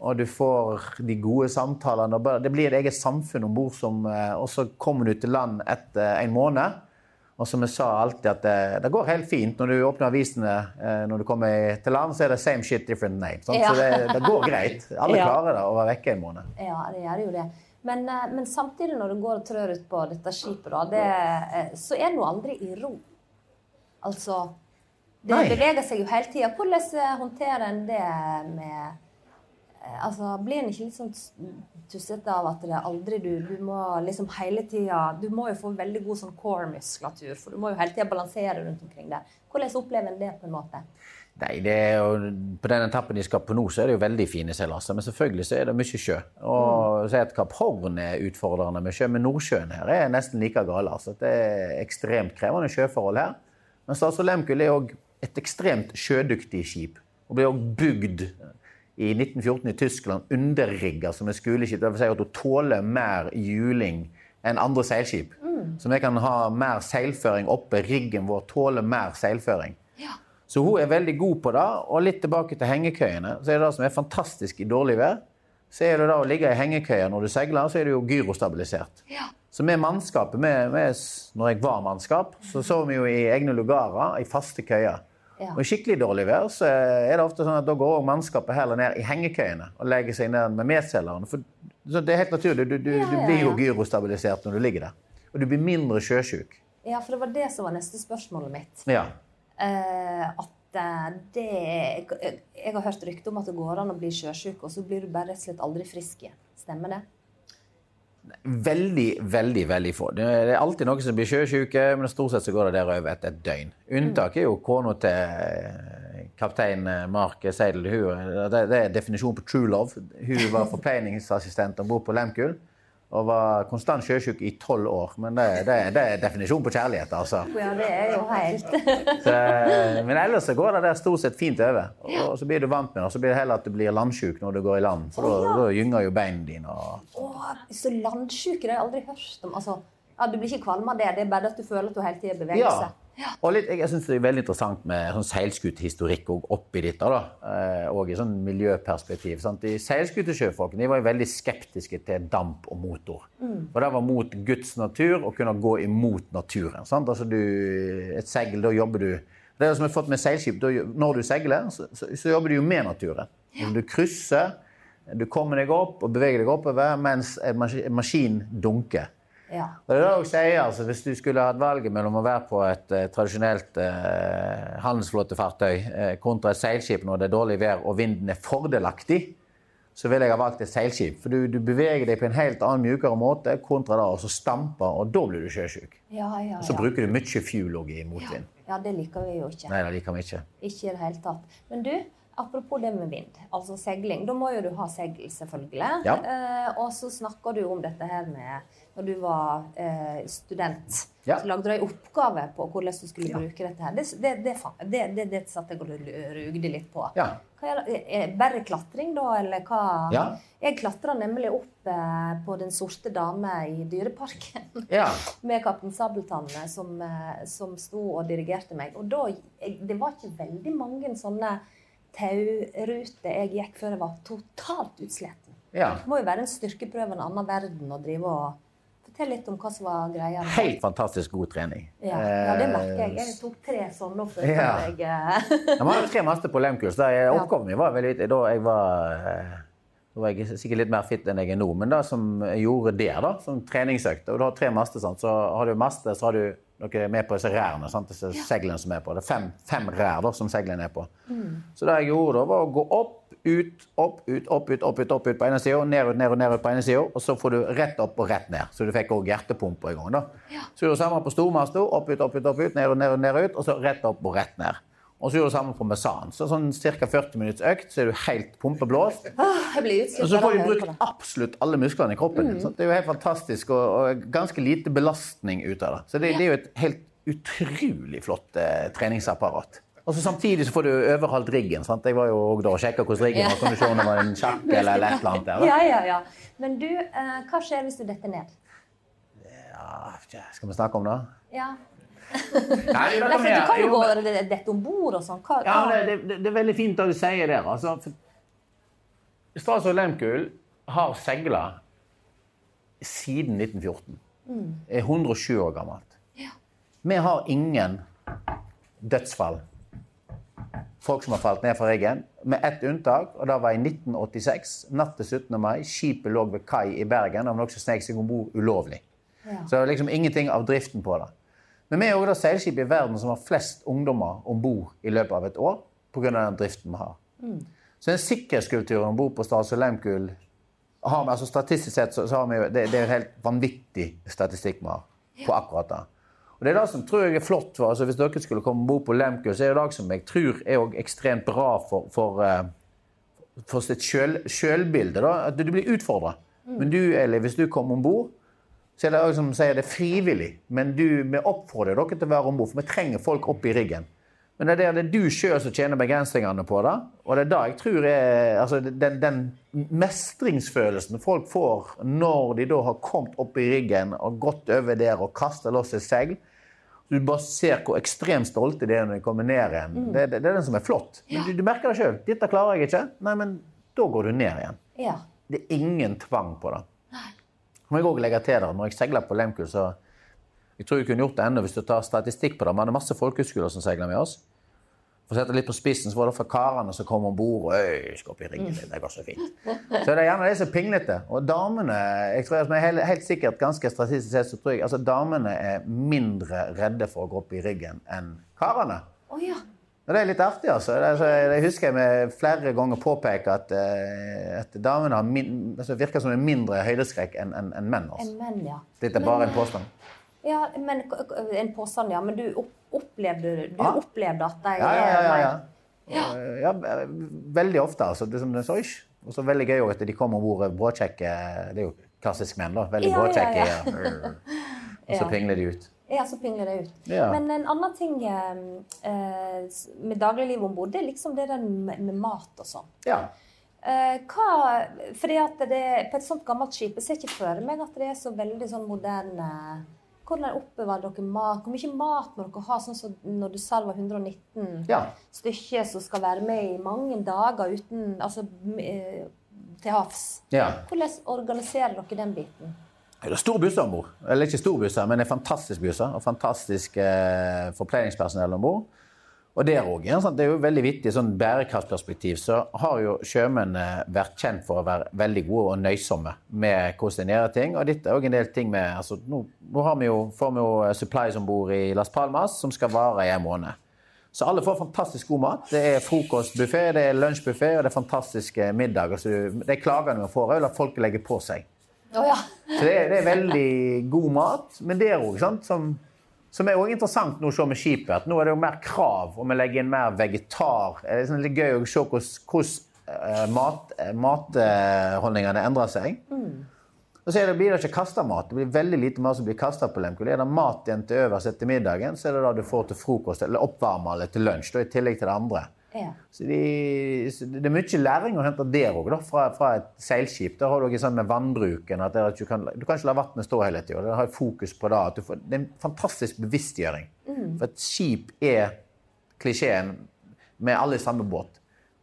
Og du får de gode samtalene. Det blir et eget samfunn om bord, eh, og så kommer du til land etter en måned. Og som jeg sa alltid, at det, det går helt fint. Når du åpner avisene eh, når du kommer til land, så er det same shit, different name. Ja. Så det, det går greit. Alle Ja. klarer det å være vekke en måned. Ja, det gjør jo det. Men, eh, men samtidig, når du går og trør ut på dette skipet, da, det, eh, så er det nå aldri i ro. Altså Det Nei. beveger seg jo hele tida. Hvordan eh, håndterer en det med eh, Altså, Blir en ikke litt sånn tussete av at det aldri du Du må liksom hele tida Du må jo få veldig god sånn core-muskulatur, for du må jo hele tida balansere rundt omkring der. Hvordan opplever en det på en måte? Nei, det er jo, På den etappen de skal på nå, så er det jo veldig fine seilaser. Men selvfølgelig så er det mye sjø. Og så er at Kapp Horn er utfordrende med sjø, men Nordsjøen her er nesten like gal. Altså. Det er ekstremt krevende sjøforhold her. Men Statsråd Lehmkuhl er òg et ekstremt sjødyktig skip. Og blir òg bygd i 1914 i Tyskland, underrigga som et skoleskip. Vil si at hun tåler mer juling enn andre seilskip. Så vi kan ha mer seilføring oppe. Riggen vår tåler mer seilføring. Så hun er veldig god på det. Og litt tilbake til hengekøyene. Så er det det som er fantastisk i dårlig vær. Så er det da å ligge i hengekøya når du seiler, så er det jo gyrostabilisert. Så med mannskapet, med, med, når jeg var mannskap, så sov vi jo i egne lugarer, i faste køyer. Ja. Og i skikkelig dårlig vær så er det ofte sånn at da går mannskapet heller ned i hengekøyene og legger seg ned med medseilerne. For så det er helt naturlig. Du, du, du ja, blir jo gyrostabilisert når du ligger der. Og du blir mindre sjøsjuk. Ja, for det var det som var neste spørsmålet mitt. Ja. Eh, at eh, det jeg har hørt rykte om at det går an å bli sjøsjuk, og så blir du bare rett og slett aldri frisk igjen. Stemmer det? Veldig, veldig veldig få. Det er alltid noen som blir sjøsyke, men stort sett så går det der over etter et døgn. Unntaket er jo kona til eh, kaptein eh, Mark Seidel. Det, er definisjonen på true love. Hun var forpleiningsassistent om bord på Lemkuhl og var konstant sjøsjuk i tolv år. Men det, det, det er definisjonen på kjærlighet, altså. Ja, det er jo helt Så, eh, men ellers så går det der stort sett fint over. Og så blir du vant med det. Og så blir det heller at du blir landsjuk når du går i land. For da, da gynger jo beina dine. Og... Så landsjuk, det har jeg aldri hørt om. Altså, ja, du blir ikke kvalm av det, det er bare at du føler at du hele tida beveger Ja. Og litt, jeg synes det er veldig interessant med sånn seilskutehistorikk og oppi dette. da, eh, Og i sånn miljøperspektiv. sant? De Seilskutesjøfolkene var jo veldig skeptiske til damp og motor. For det var mot Guds natur å kunne gå imot naturen. sant? Altså du, Et seil, da jobber du Det er det som har fått med seilskip. Da, når du seiler, så, så, så jobber du jo med naturen. Ja. Du krysser, du kommer deg opp og beveger deg oppover mens en en maskin dunker. Ja. Og det er det sier, altså, Hvis du skulle hatt valget mellom å være på et eh, tradisjonelt eh, handelsflåtefartøy eh, kontra et seilskip når det er dårlig vær og vinden er fordelaktig, så ville jeg ha valgt et seilskip. For du, du beveger deg på en helt annen mjukere måte kontra da, så stampe, og da blir du sjøsjuk. Ja, ja, ja. Så bruker du mye fuel i motvind. ja, det liker vi jo ikke. Nei, det liker vi ikke. Ikke i det hele tatt. Men du, apropos det med vind, altså seiling. Da må jo du ha seil, selvfølgelig. Ja. Eh, og så snakker du om dette her med når du var eh, student. Ja. Så lagde du ei oppgave på hvordan du skulle bruke dette her. Det, det, det, det, det, det satt jeg og rugde litt på. Ja. Er? Er Bare klatring, da, eller hva? Ja. Jeg klatra nemlig opp eh, på Den sorte dame i Dyreparken Ja. med Kaptein Sabeltann som, eh, som sto og dirigerte meg. Og da, det var ikke veldig mange sånne tauruter jeg gikk før jeg var totalt utsliten. ja. Det må jo være en styrkeprøve en annen verden å drive og Fortell litt om hva som var greia. Helt fantastisk god trening. Ja, ja, det merker jeg. Eh, Jeg tok tre sånne før Ja. jeg eh, Ja, hadde tre master på Lemkurs. Da. Oppgaven min var veldig Da jeg var eh, da var jeg sikkert litt mer fit enn jeg er nå, men det som jeg gjorde der, da, som treningsøkt og Du har tre master, sant? så har du master, så har du noe med på disse rærene. Sant? Disse seglene som er på. Det er fem, fem rær da, som seglene er på. Så det jeg gjorde da, var å gå opp, ut, opp, ut, opp, ut, opp, ut, opp, ut på ene sida, ned, ut, ned, ut, ned ut på ene sida, og så får du rett opp og rett ned. Så du fikk òg hjertepumpe i gang. da. Så gjorde du samme på stormasta. Opp, ut, opp, ut, opp, ut, ned, ut, ned, ut, ned, ut, og så rett opp og rett ned. Og så gjorde du det samme på mesan. Så sånn ca. 40 minutts økt, så er du helt pumpeblåst. Jeg Og så får du brukt absolutt alle musklene i kroppen Mm. Det er jo helt fantastisk, og, og ganske lite belastning ut av det. Så det, det er jo et helt utrolig flott eh, treningsapparat. Og så Samtidig så får du overholdt riggen. sant? Jeg var jo da og sjekka hvordan riggen var. Du se om det var en sjakk eller et eller annet der. Ja, ja, ja. Men du, eh, hva skjer hvis du detter ned? Ja, skal vi snakke om det? Ja. Nei, Nei, for du kan jo gå dette om bord og sånn. Hva, Ja, hva? det, det, det er veldig fint at du sier det. Altså, Statsråd Lehmkuhl har seila siden 1914. Er 107 år gammelt. Vi har ingen dødsfall. Folk som har falt ned fra riggen, med ett unntak. og Det var i 1986, natt til 17. mai. Skipet lå ved kai i Bergen, og noen snek seg om bord ulovlig. Så det var liksom ingenting av driften på det. Men vi er også det seilskipet i verden som har flest ungdommer om bord i løpet av et år pga. den driften vi har. Så den sikkerhetskulturen om bord på Stas og Lehmkuhl altså Statistisk sett så, så har vi jo det, det er en helt vanvittig statistikk vi har på akkurat det. Og det er det som tror jeg er flott for altså Hvis dere skulle komme om bord på Lehmkuhl, så er det det som jeg tror er ekstremt bra for, for, eh, for sitt sjøl- sjølbilde. At du blir utfordra. Men du, Eli, hvis du kommer om bord, så er det som sier det er frivillig. Men du, vi oppfordrer dere til å være om bord, for vi trenger folk opp i riggen. Men det er, det, det du sjøl som tjener begrensningene på det. Og det er da jeg tror er altså den, den mestringsfølelsen folk får når de da har kommet opp i riggen og gått over der og kasta loss et segl. Du bare ser hvor ekstremt stolte de er når de kommer ned igjen. Det, det, det er den som er flott. Men du, du merker det sjøl. 'Dette klarer jeg ikke.' Nei, men da går du ned igjen. Ja. Det er ingen tvang på det. Må jeg òg legge til det, Når jeg seiler på Lemkul, så Jeg tror jeg kunne gjort det ennå hvis du tar statistikk på det. Vi hadde masse folkehøyskoler som seiler med oss. For å sette litt på spissen, så var det for karene som kom om bord og øy, skal opp i riggen. Det går så fint. Så det er gjerne de som er pinglete. Og damene jeg tror jeg helt, helt sikkert ganske statistisk sett, så tror jeg altså damene er mindre redde for å gå opp i ryggen enn karene. Å ja. Det er litt artig, altså. Det husker jeg flere ganger påpeke at, eh, at damene har min, altså, virker som en mindre høydeskrekk enn en, en menn. En Altså. menn, ja. Dette er bare en påstand. Ja, men En påstand, ja. Men du opplevde, du ah. opplevde at de Ja, ja, ja. ja, ja. ja, veldig ofte. altså. Det som så ikke. Og så veldig gøy at de kommer om bord bråkjekke Det er jo klassisk menn, da. Veldig ja, bråkjekke. ja. Ja. Og så pingler de ut. Ja, så pingler det ut. Ja. Men en annen ting eh, eh, med dagliglivet om bord, det er liksom det der med, mat og sånn. Ja. Eh, hva, fordi at det, På et sånt gammelt skip jeg ser ikke for meg at det er så veldig sånn moderne Hvordan oppbevarer dere mat? Hvor mye mat må dere ha? Sånn som når du sa det var 119 Ja. stykker som skal være med i mange dager uten, altså, eh, til havs. ja. Hvordan organiserer dere den biten? Det er store busser om bord. Eller ikke stor buss, men det er fantastisk busser. Og fantastisk eh, forpleiningspersonell om bord. Og der òg. Det er jo veldig viktig sånn bærekraftperspektiv. Så har jo sjømennene vært kjent for å være veldig gode og nøysomme med hvordan de gjør ting. Og dette er òg en del ting med altså, Nå, nå vi jo, får vi jo eh, supplies om bord i Las Palmas som skal vare i en måned. Så alle får fantastisk god mat. Det er frokostbuffé, det er lunsjbuffé og det er fantastiske middager. Så du- de klagene vi får, er at folk legger på seg. Å ja. Så det er, det er veldig god mat. Men det er òg som, som er også interessant nå å se med skipet, at nå er det jo mer krav om å legge inn mer vegetar. Det er sånn litt gøy å se hvordan, eh, mat, eh, matholdningene endrer seg. Og så det, blir det ikke kasta mat. Det blir veldig lite mat som blir kasta på Lemkul. Er det mat igjen til øverst etter middagen, så er det da du får til frokost eller oppvarme eller til lunsj, da, i tillegg til det andre. Ja. Så, de, så det er mye læring å hente der òg, fra, fra et seilskip. Der har du ikke sånn med vannbruken at, du, kan, du kan ikke la vannet stå hele tida. Det fokus på det. At får, det er en fantastisk bevisstgjøring. For et skip er klisjeen med alle i samme båt.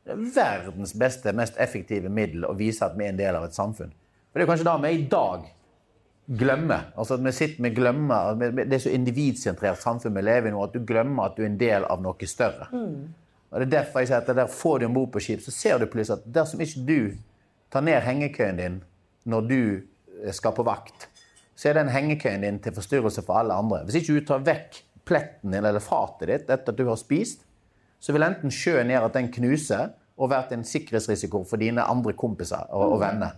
Det er verdens beste, mest effektive middel å vise at vi er en del av et samfunn. For det er kanskje det vi i dag. glemmer. Altså at vi sitter med glemmer, Det er så individsentrert samfunn vi lever i nå at du glemmer at du er en del av noe større. Og det er derfor jeg sier at der Får du om bord på skip, så ser du plutselig at dersom ikke du tar ned hengekøyen din når du eh, skal på vakt, så er den hengekøyen din til forstyrrelse for alle andre. Hvis ikke du tar vekk pletten din eller fatet ditt etter at du har spist, så vil enten sjøen gjøre at den knuser og vært en sikkerhetsrisiko for dine andre kompiser og, og venner.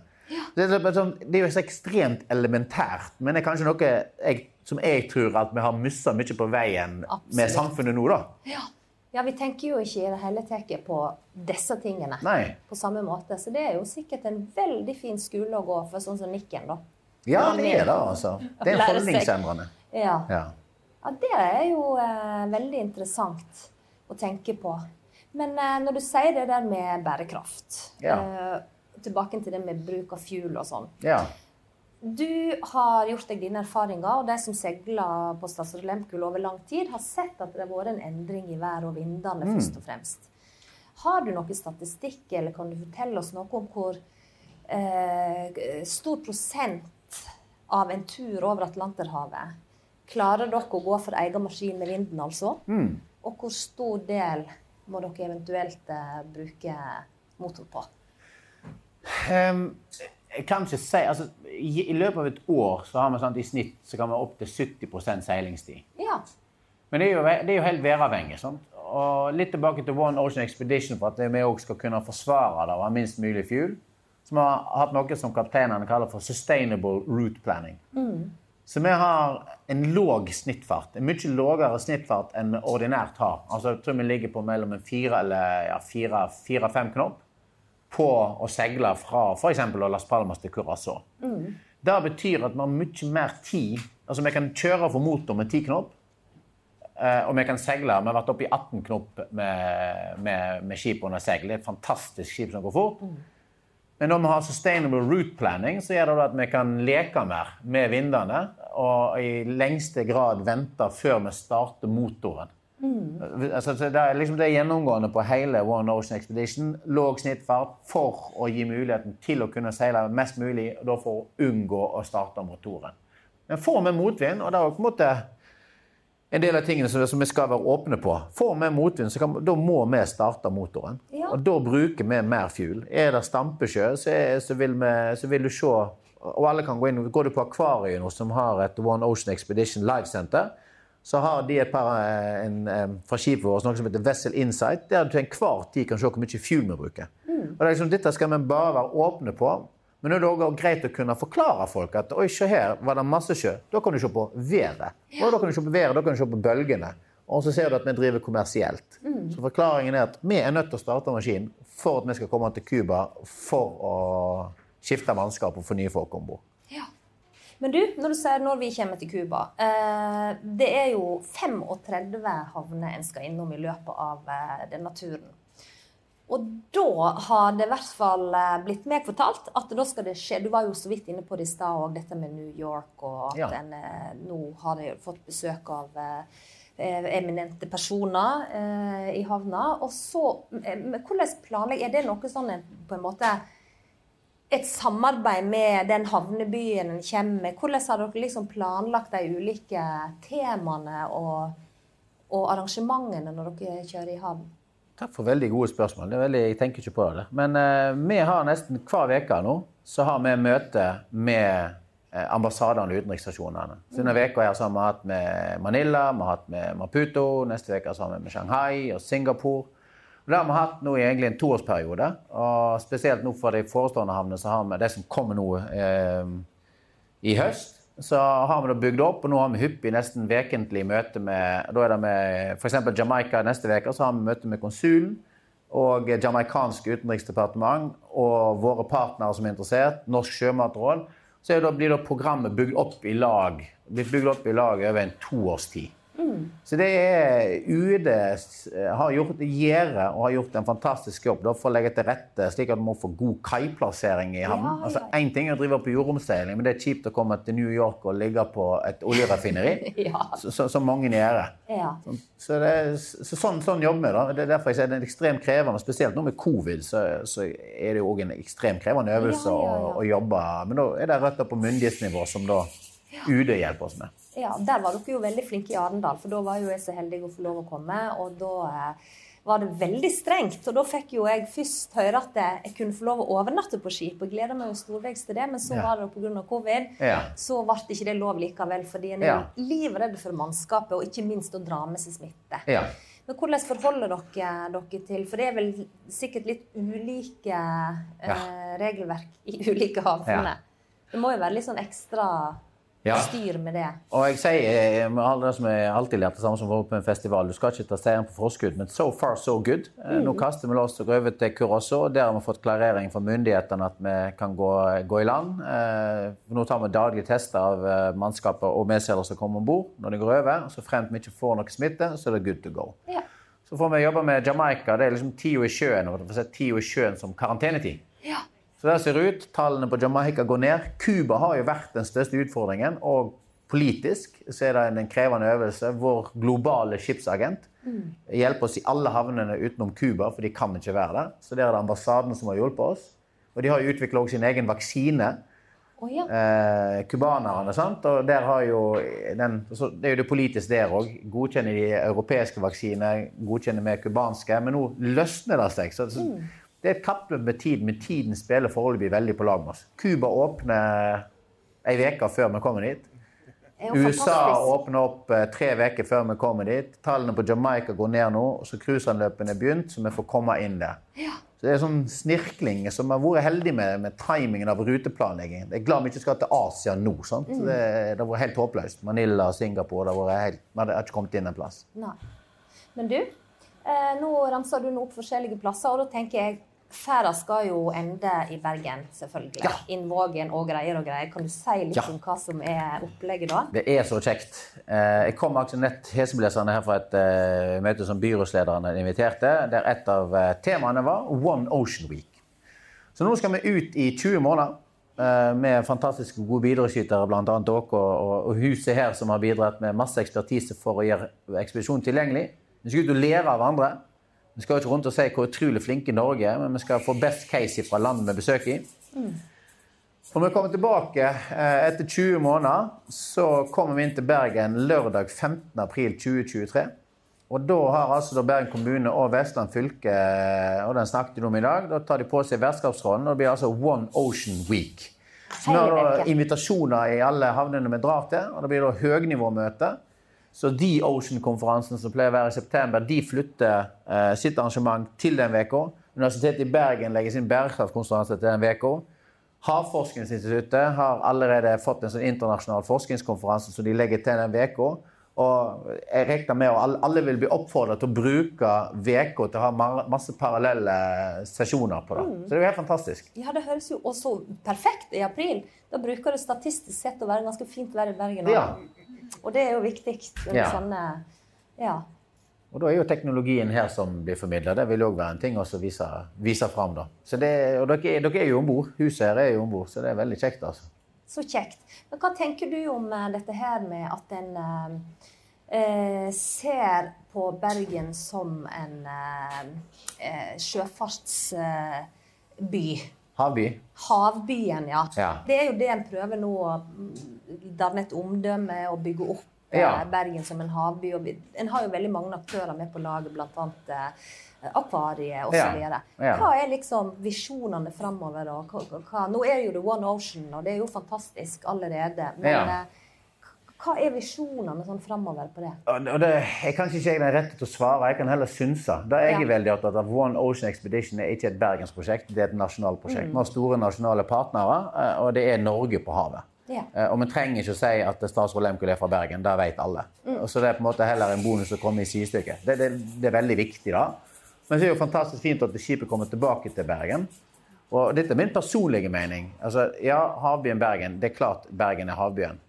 Det, er, sånn- det er jo så ekstremt elementært, men det er kanskje noe jeg, som jeg tror at vi har mista mye på veien med samfunnet nå, da. Ja. Ja, vi tenker jo ikke i det hele tatt på disse tingene Nei. på samme måte. Så det er jo sikkert en veldig fin skole å gå for, sånn som Nikken, da. Ja, det er det, altså. Det er holdningsendrende. Ja. Ja. Ja, det er jo eh, veldig interessant å tenke på. Men eh, når du sier det der med bærekraft, Ja. eh, tilbake til det med bruk av fuel og sånn. ja. Du har gjort deg dine erfaringer, og de som seiler på Statsråd Lehmkuhl over lang tid, har sett at det har vært en endring i vær og vindene, Mm. først og fremst. Har du noe statistikk, eller kan du fortelle oss noe om hvor eh, stor prosent av en tur over Atlanterhavet klarer dere å gå for egen maskin med vinden, altså? Mm. Og hvor stor del må dere eventuelt eh, bruke motor på? Ehm, jeg kan ikke si altså, i, I løpet av et år så har vi sånn, i snitt så kan vi opp til 70% seilingstid. Ja. Men det er jo, det er jo helt væravhengig. sant? Og litt tilbake til One Ocean Expedition for at vi også skal kunne forsvare det og ha minst mulig fuel. Som har hatt noe som kapteinene kaller for sustainable route planning. Så vi har en låg snittfart. En mye lavere snittfart enn vi ordinært har. Altså, jeg tror vi ligger på mellom en fire eller ja, fire, fire-fem knop på å seile fra f.eks. Las Palmas til Curacao. Det betyr at vi har mye mer tid. Altså, vi kan kjøre for motor med 10 knop. eh, Og vi kan seile. Vi har vært oppe i 18 knop med, med, med skip under seil. Det er et fantastisk skip som går fort. Men når vi har sustainable route planning, så gjør det at vi kan leke mer med vindene og i lengste grad vente før vi starter motoren. Altså, så det er liksom det gjennomgående på hele One Ocean Expedition. Låg snittfart for å gi muligheten til å kunne seile mest mulig, og da for å unngå å starte motoren. Men får vi motvind, og det er jo på en måte en del av tingene som, som vi skal være åpne på. Får vi motvind, så kan, da må vi starte motoren. Ja. Og da bruker vi mer fuel. Er det stampesjø, så, er, så, vil vi, så vil du se Og alle kan gå inn. Går du på akvariet nå, som har et One Ocean Expedition Live Center, så har de et par en, en, eh, fra skipet vårt noe som heter Vessel Insight, der du til enhver tid kan se hvor mye fuel vi bruker. Og det er liksom, Dette skal vi bare være åpne på. Men det er også greit å kunne forklare folk at oi, se her var det masse sjø. Da kan du se på været. Og da kan du se på været, da kan du se på bølgene. Og så ser du at vi driver kommersielt. Så forklaringen er at vi er nødt til å starte maskinen for at vi skal komme til Cuba for å skifte mannskap og få nye folk om bord. Men du, når du sier når vi kommer til Cuba eh, Det er jo 35 havner en skal innom i løpet av eh, denne turen. Og da har det i hvert fall eh, blitt meg fortalt at da skal det skje Du var jo så vidt inne på det i stad òg, dette med New York, og at Ja. en eh, nå har de fått besøk av eh, eh, eminente personer eh, i havna. Og så eh, Hvordan planlegger Er det noe sånn en på en måte et samarbeid med den havnebyen en kommer med. Hvordan har dere liksom planlagt de ulike temaene og, og arrangementene når dere kjører i havn? Takk for veldig gode spørsmål. Veldig, jeg tenker ikke på det. Men eh, vi har nesten hver uke nå så har vi møte med eh, ambassadene og utenriksstasjonene. Så Denne veka har vi hatt med Manila, vi har hatt med Maputo, neste uke har vi med Shanghai og Singapore. Og Det har vi hatt nå i egentlig en toårsperiode. Og spesielt nå for de forestående havnene så har vi det som kommer nå eh, i høst. Så har vi det bygd opp, og nå har vi hyppig nesten vekentlig møte med Da er det med f.eks. Jamaica neste uke, så har vi møte med konsulen og jamaicansk utenriksdepartement og våre partnere som er interessert, Norsk sjømatråd. Så det, blir da programmet bygd opp i lag blitt bygd opp i lag over en toårstid. Så det er UD eh, har gjort gjerde og har gjort en fantastisk jobb da, for å legge til rette slik at du må få god kaiplassering i havnen. Ja, Altså. Én ting er å drive på jordomseiling, men det er kjipt å komme til New York og ligge på et oljeraffineri, Ja. som mange gjør. Ja. Så, det, så sånn, sånn jobber vi. da. Det er derfor jeg sier det er ekstremt krevende. Spesielt nå med covid, så, så er det jo òg en ekstremt krevende øvelse Ja. Å, å jobbe. Men da er det røtter på myndighetsnivå som da UD hjelper oss med. Ja, Der var dere jo veldig flinke i Arendal, for da var jo jeg så heldig å få lov å komme. Og da eh, var det veldig strengt. Og da fikk jo jeg først høre at jeg, kunne få lov å overnatte på skip. Og gleda meg jo storveis til det, men så Ja. var det pga. covid. Ja. Så ble ikke det lov likevel, fordi en er Ja. livredd for mannskapet, og ikke minst å dra med seg smitte. Ja. Men hvordan forholder dere dere til For det er vel sikkert litt ulike eh, regelverk i ulike havner. Det må jo være litt sånn ekstra Ja. styr med det. Og jeg sier eh, med alle det som jeg alltid lærte samme som var på en festival, du skal ikke ta seieren på forskudd, men so far so good. Mm. Nå kaster vi oss og går over til Curacao, der har vi fått klarering fra myndighetene at vi kan gå, gå i land. Eh, Nå tar vi daglige tester av eh, mannskapet og medseilere som kommer om bord når de går over. Så fremt vi ikke får noe smitte, så er det good to go. Ja. Så får vi jobbe med Jamaica. Det er liksom tida i sjøen og for å si tida i sjøen som karantenetid. Ja. Så det ser ut. Tallene på Jamaica går ned. Cuba har jo vært den største utfordringen. Og politisk så er det en krevende øvelse. Vår globale skipsagent hjelper oss i alle havnene utenom Cuba, for de kan ikke være der. Så der er det ambassaden som har hjulpet oss. Og de har jo utvikla sin egen vaksine. Å ja. Eh, Og der har jo den, så det er jo det politiske der òg. Godkjenner de europeiske vaksiner, godkjenner vi cubanske. Men nå løsner det seg. Så, så det er et kappløp med tid, men tiden spiller foreløpig veldig på lag med oss. Cuba åpner ei uke før vi kommer dit. USA åpner opp eh, tre uker før vi kommer dit. Tallene på Jamaica går ned nå, og så cruiseanløpene er begynt, så vi får komme inn der. Så det er sånn snirkling som har vært heldig med, med timingen av ruteplanleggingen. Jeg er glad vi ikke skal til Asia nå. Mm. Det, det har vært helt håpløst. Manila, Singapore, det har vært helt, vi har ikke kommet inn en plass. Nei. Men du, eh, nå ramser du nå opp forskjellige plasser, og da tenker jeg Ferda skal jo ende i Bergen, selvfølgelig. Ja. Inn Vågen og greier og greier. Kan du si litt Ja. om hva som er opplegget da? Det er så kjekt. Eh, Jeg kom nett heseblesende her fra et eh, møte som byrådslederne inviterte, der et av eh, temaene var One Ocean Week. Så nå skal vi ut i 20 måneder med fantastiske gode bidragsytere, bl.a. dere og huset her som har bidratt med masse ekspertise for å gjøre ekspedisjonen tilgjengelig. Vi skal ut og lære av andre. Vi skal jo ikke rundt og si hvor utrolig flinke Norge er, men vi skal få best case fra landet vi besøker i. Når vi kommer tilbake eh, etter 20 måneder, så kommer vi inn til Bergen lørdag 15. april 2023. Og da har altså da Bergen kommune og Vestland fylke, eh, og den snakket vi om i dag, da tar de på seg vertskapsrollen, og det blir altså One Ocean Week. Så vi har da invitasjoner i alle havnene vi drar til, og det blir da høgnivåmøte. Så The Ocean-konferansen som pleier å være i september, de flytter eh, sitt arrangement til den uka. Universitetet i Bergen legger sin bærekraftkonferanse til den uka. Havforskningsinstituttet har allerede fått en sånn internasjonal forskningskonferanse som de legger til den uka. Og jeg regner med at alle, vil bli oppfordret til å bruke uka til å ha masse parallelle sesjoner på det. Så det er jo helt fantastisk. Ja, det høres jo også perfekt i april. Da bruker det statistisk sett å være ganske fint vær i Bergen. Ja. Og det er jo viktig. Ja. Sånne, ja. Og da er jo teknologien her som blir formidla. Det vil òg være en ting å vise, vise fram. Da. Så det, og dere, dere er jo om bord. Huset her er jo om bord, så det er veldig kjekt. altså. Så kjekt. Men hva tenker du om eh, dette her med at en eh, eh, ser på Bergen som en eh, eh, sjøfartsby? Havby. Havbyen, ja. Ja. Det er jo det en prøver nå å danne et omdømme og bygge opp eh, Ja. Bergen som en havby. En har jo veldig mange aktører med på laget, bl.a. Eh, Akvariet osv. Ja. Ja. Hva er liksom visjonene framover? nå er jo det One Ocean, og det er jo fantastisk allerede. Men Ja. eh, hva er visjonene sånn framover på det? Det, jeg kan ikke jeg den rette til å svare, jeg kan heller synse. Da jeg er Ja. veldig opptatt av, One Ocean Expedition er ikke et bergensprosjekt, det er et nasjonalt prosjekt. Mm. Vi har store nasjonale partnere, eh, og det er Norge på havet. Ja. Eh, Og vi trenger ikke å si at statsråd Lehmkuhl er fra Bergen, det vet alle. Mm. Så det er på en måte heller en bonus å komme i sidestykket. Det, det, det er veldig viktig, da. Men det er jo fantastisk fint at skipet kommer tilbake til Bergen. Og dette er min personlige mening. Altså, ja, havbyen Bergen. Det er klart Bergen er havbyen.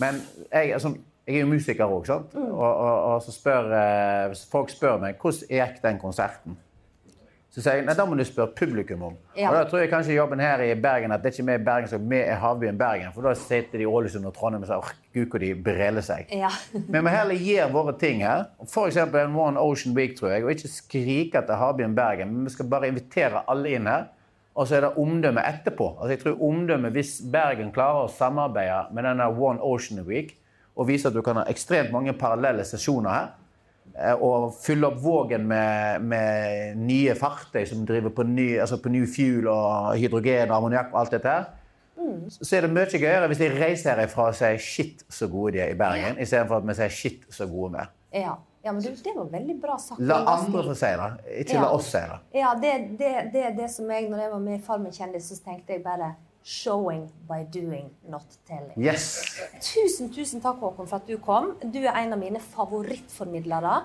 Men jeg, altså, Jeg er jo musiker òg, sant. Og, og, og så spør eh, folk spør meg hvordan gikk den konserten. Så sier jeg nei, da må du spørre publikum om. Ja. Og da tror jeg kanskje jobben her i Bergen at det er ikke vi i Bergen som vi er havbyen Bergen. For da sitter de i Ålesund og Trondheim og sier gud hvor de breler seg. Ja. Vi må heller gjøre våre ting her. F.eks. en One Ocean Week, tror jeg. Og ikke skrike etter havbyen Bergen, men vi skal bare invitere alle inn her. Og så er det omdømme etterpå. Altså jeg tror omdømme Hvis Bergen klarer å samarbeide med denne One Ocean Week og vise at du kan ha ekstremt mange parallelle sesjoner her, og fylle opp Vågen med, med nye fartøy som driver på ny, altså på new fuel og hydrogen og ammoniakk og alt dette her, så er det mye gøyere hvis de reiser herifra og sier 'shit, så gode de er i Bergen', istedenfor at vi sier 'shit, så gode vi er'. Ja. ja, men det var veldig bra sagt. La andre få si det, ikke Ja. la oss si det. Ja, det, det, det er det som jeg, når jeg var med i Farmen kjendis, så tenkte jeg bare Showing by doing, not telling. Yes. Tusen, tusen takk, Håkon, for at du kom. Du er en av mine favorittformidlere.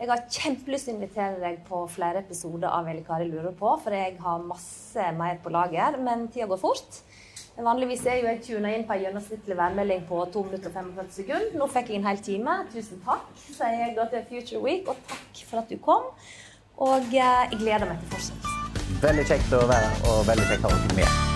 Jeg har kjempelyst til å invitere deg på flere episoder av Eli Kari lurer på, for jeg har masse mer på lager, men tida går fort. Vanligvis er jo jeg tuna inn på en gjennomsnittlig værmelding på 2 minutter og 45 sekunder. Nå fikk jeg en hel time. Tusen takk, sier jeg da til Future Week, og takk for at du kom. Og eh, jeg gleder meg til fortsettelsen. Veldig kjekt å være her, og veldig kjekt å ha dere med.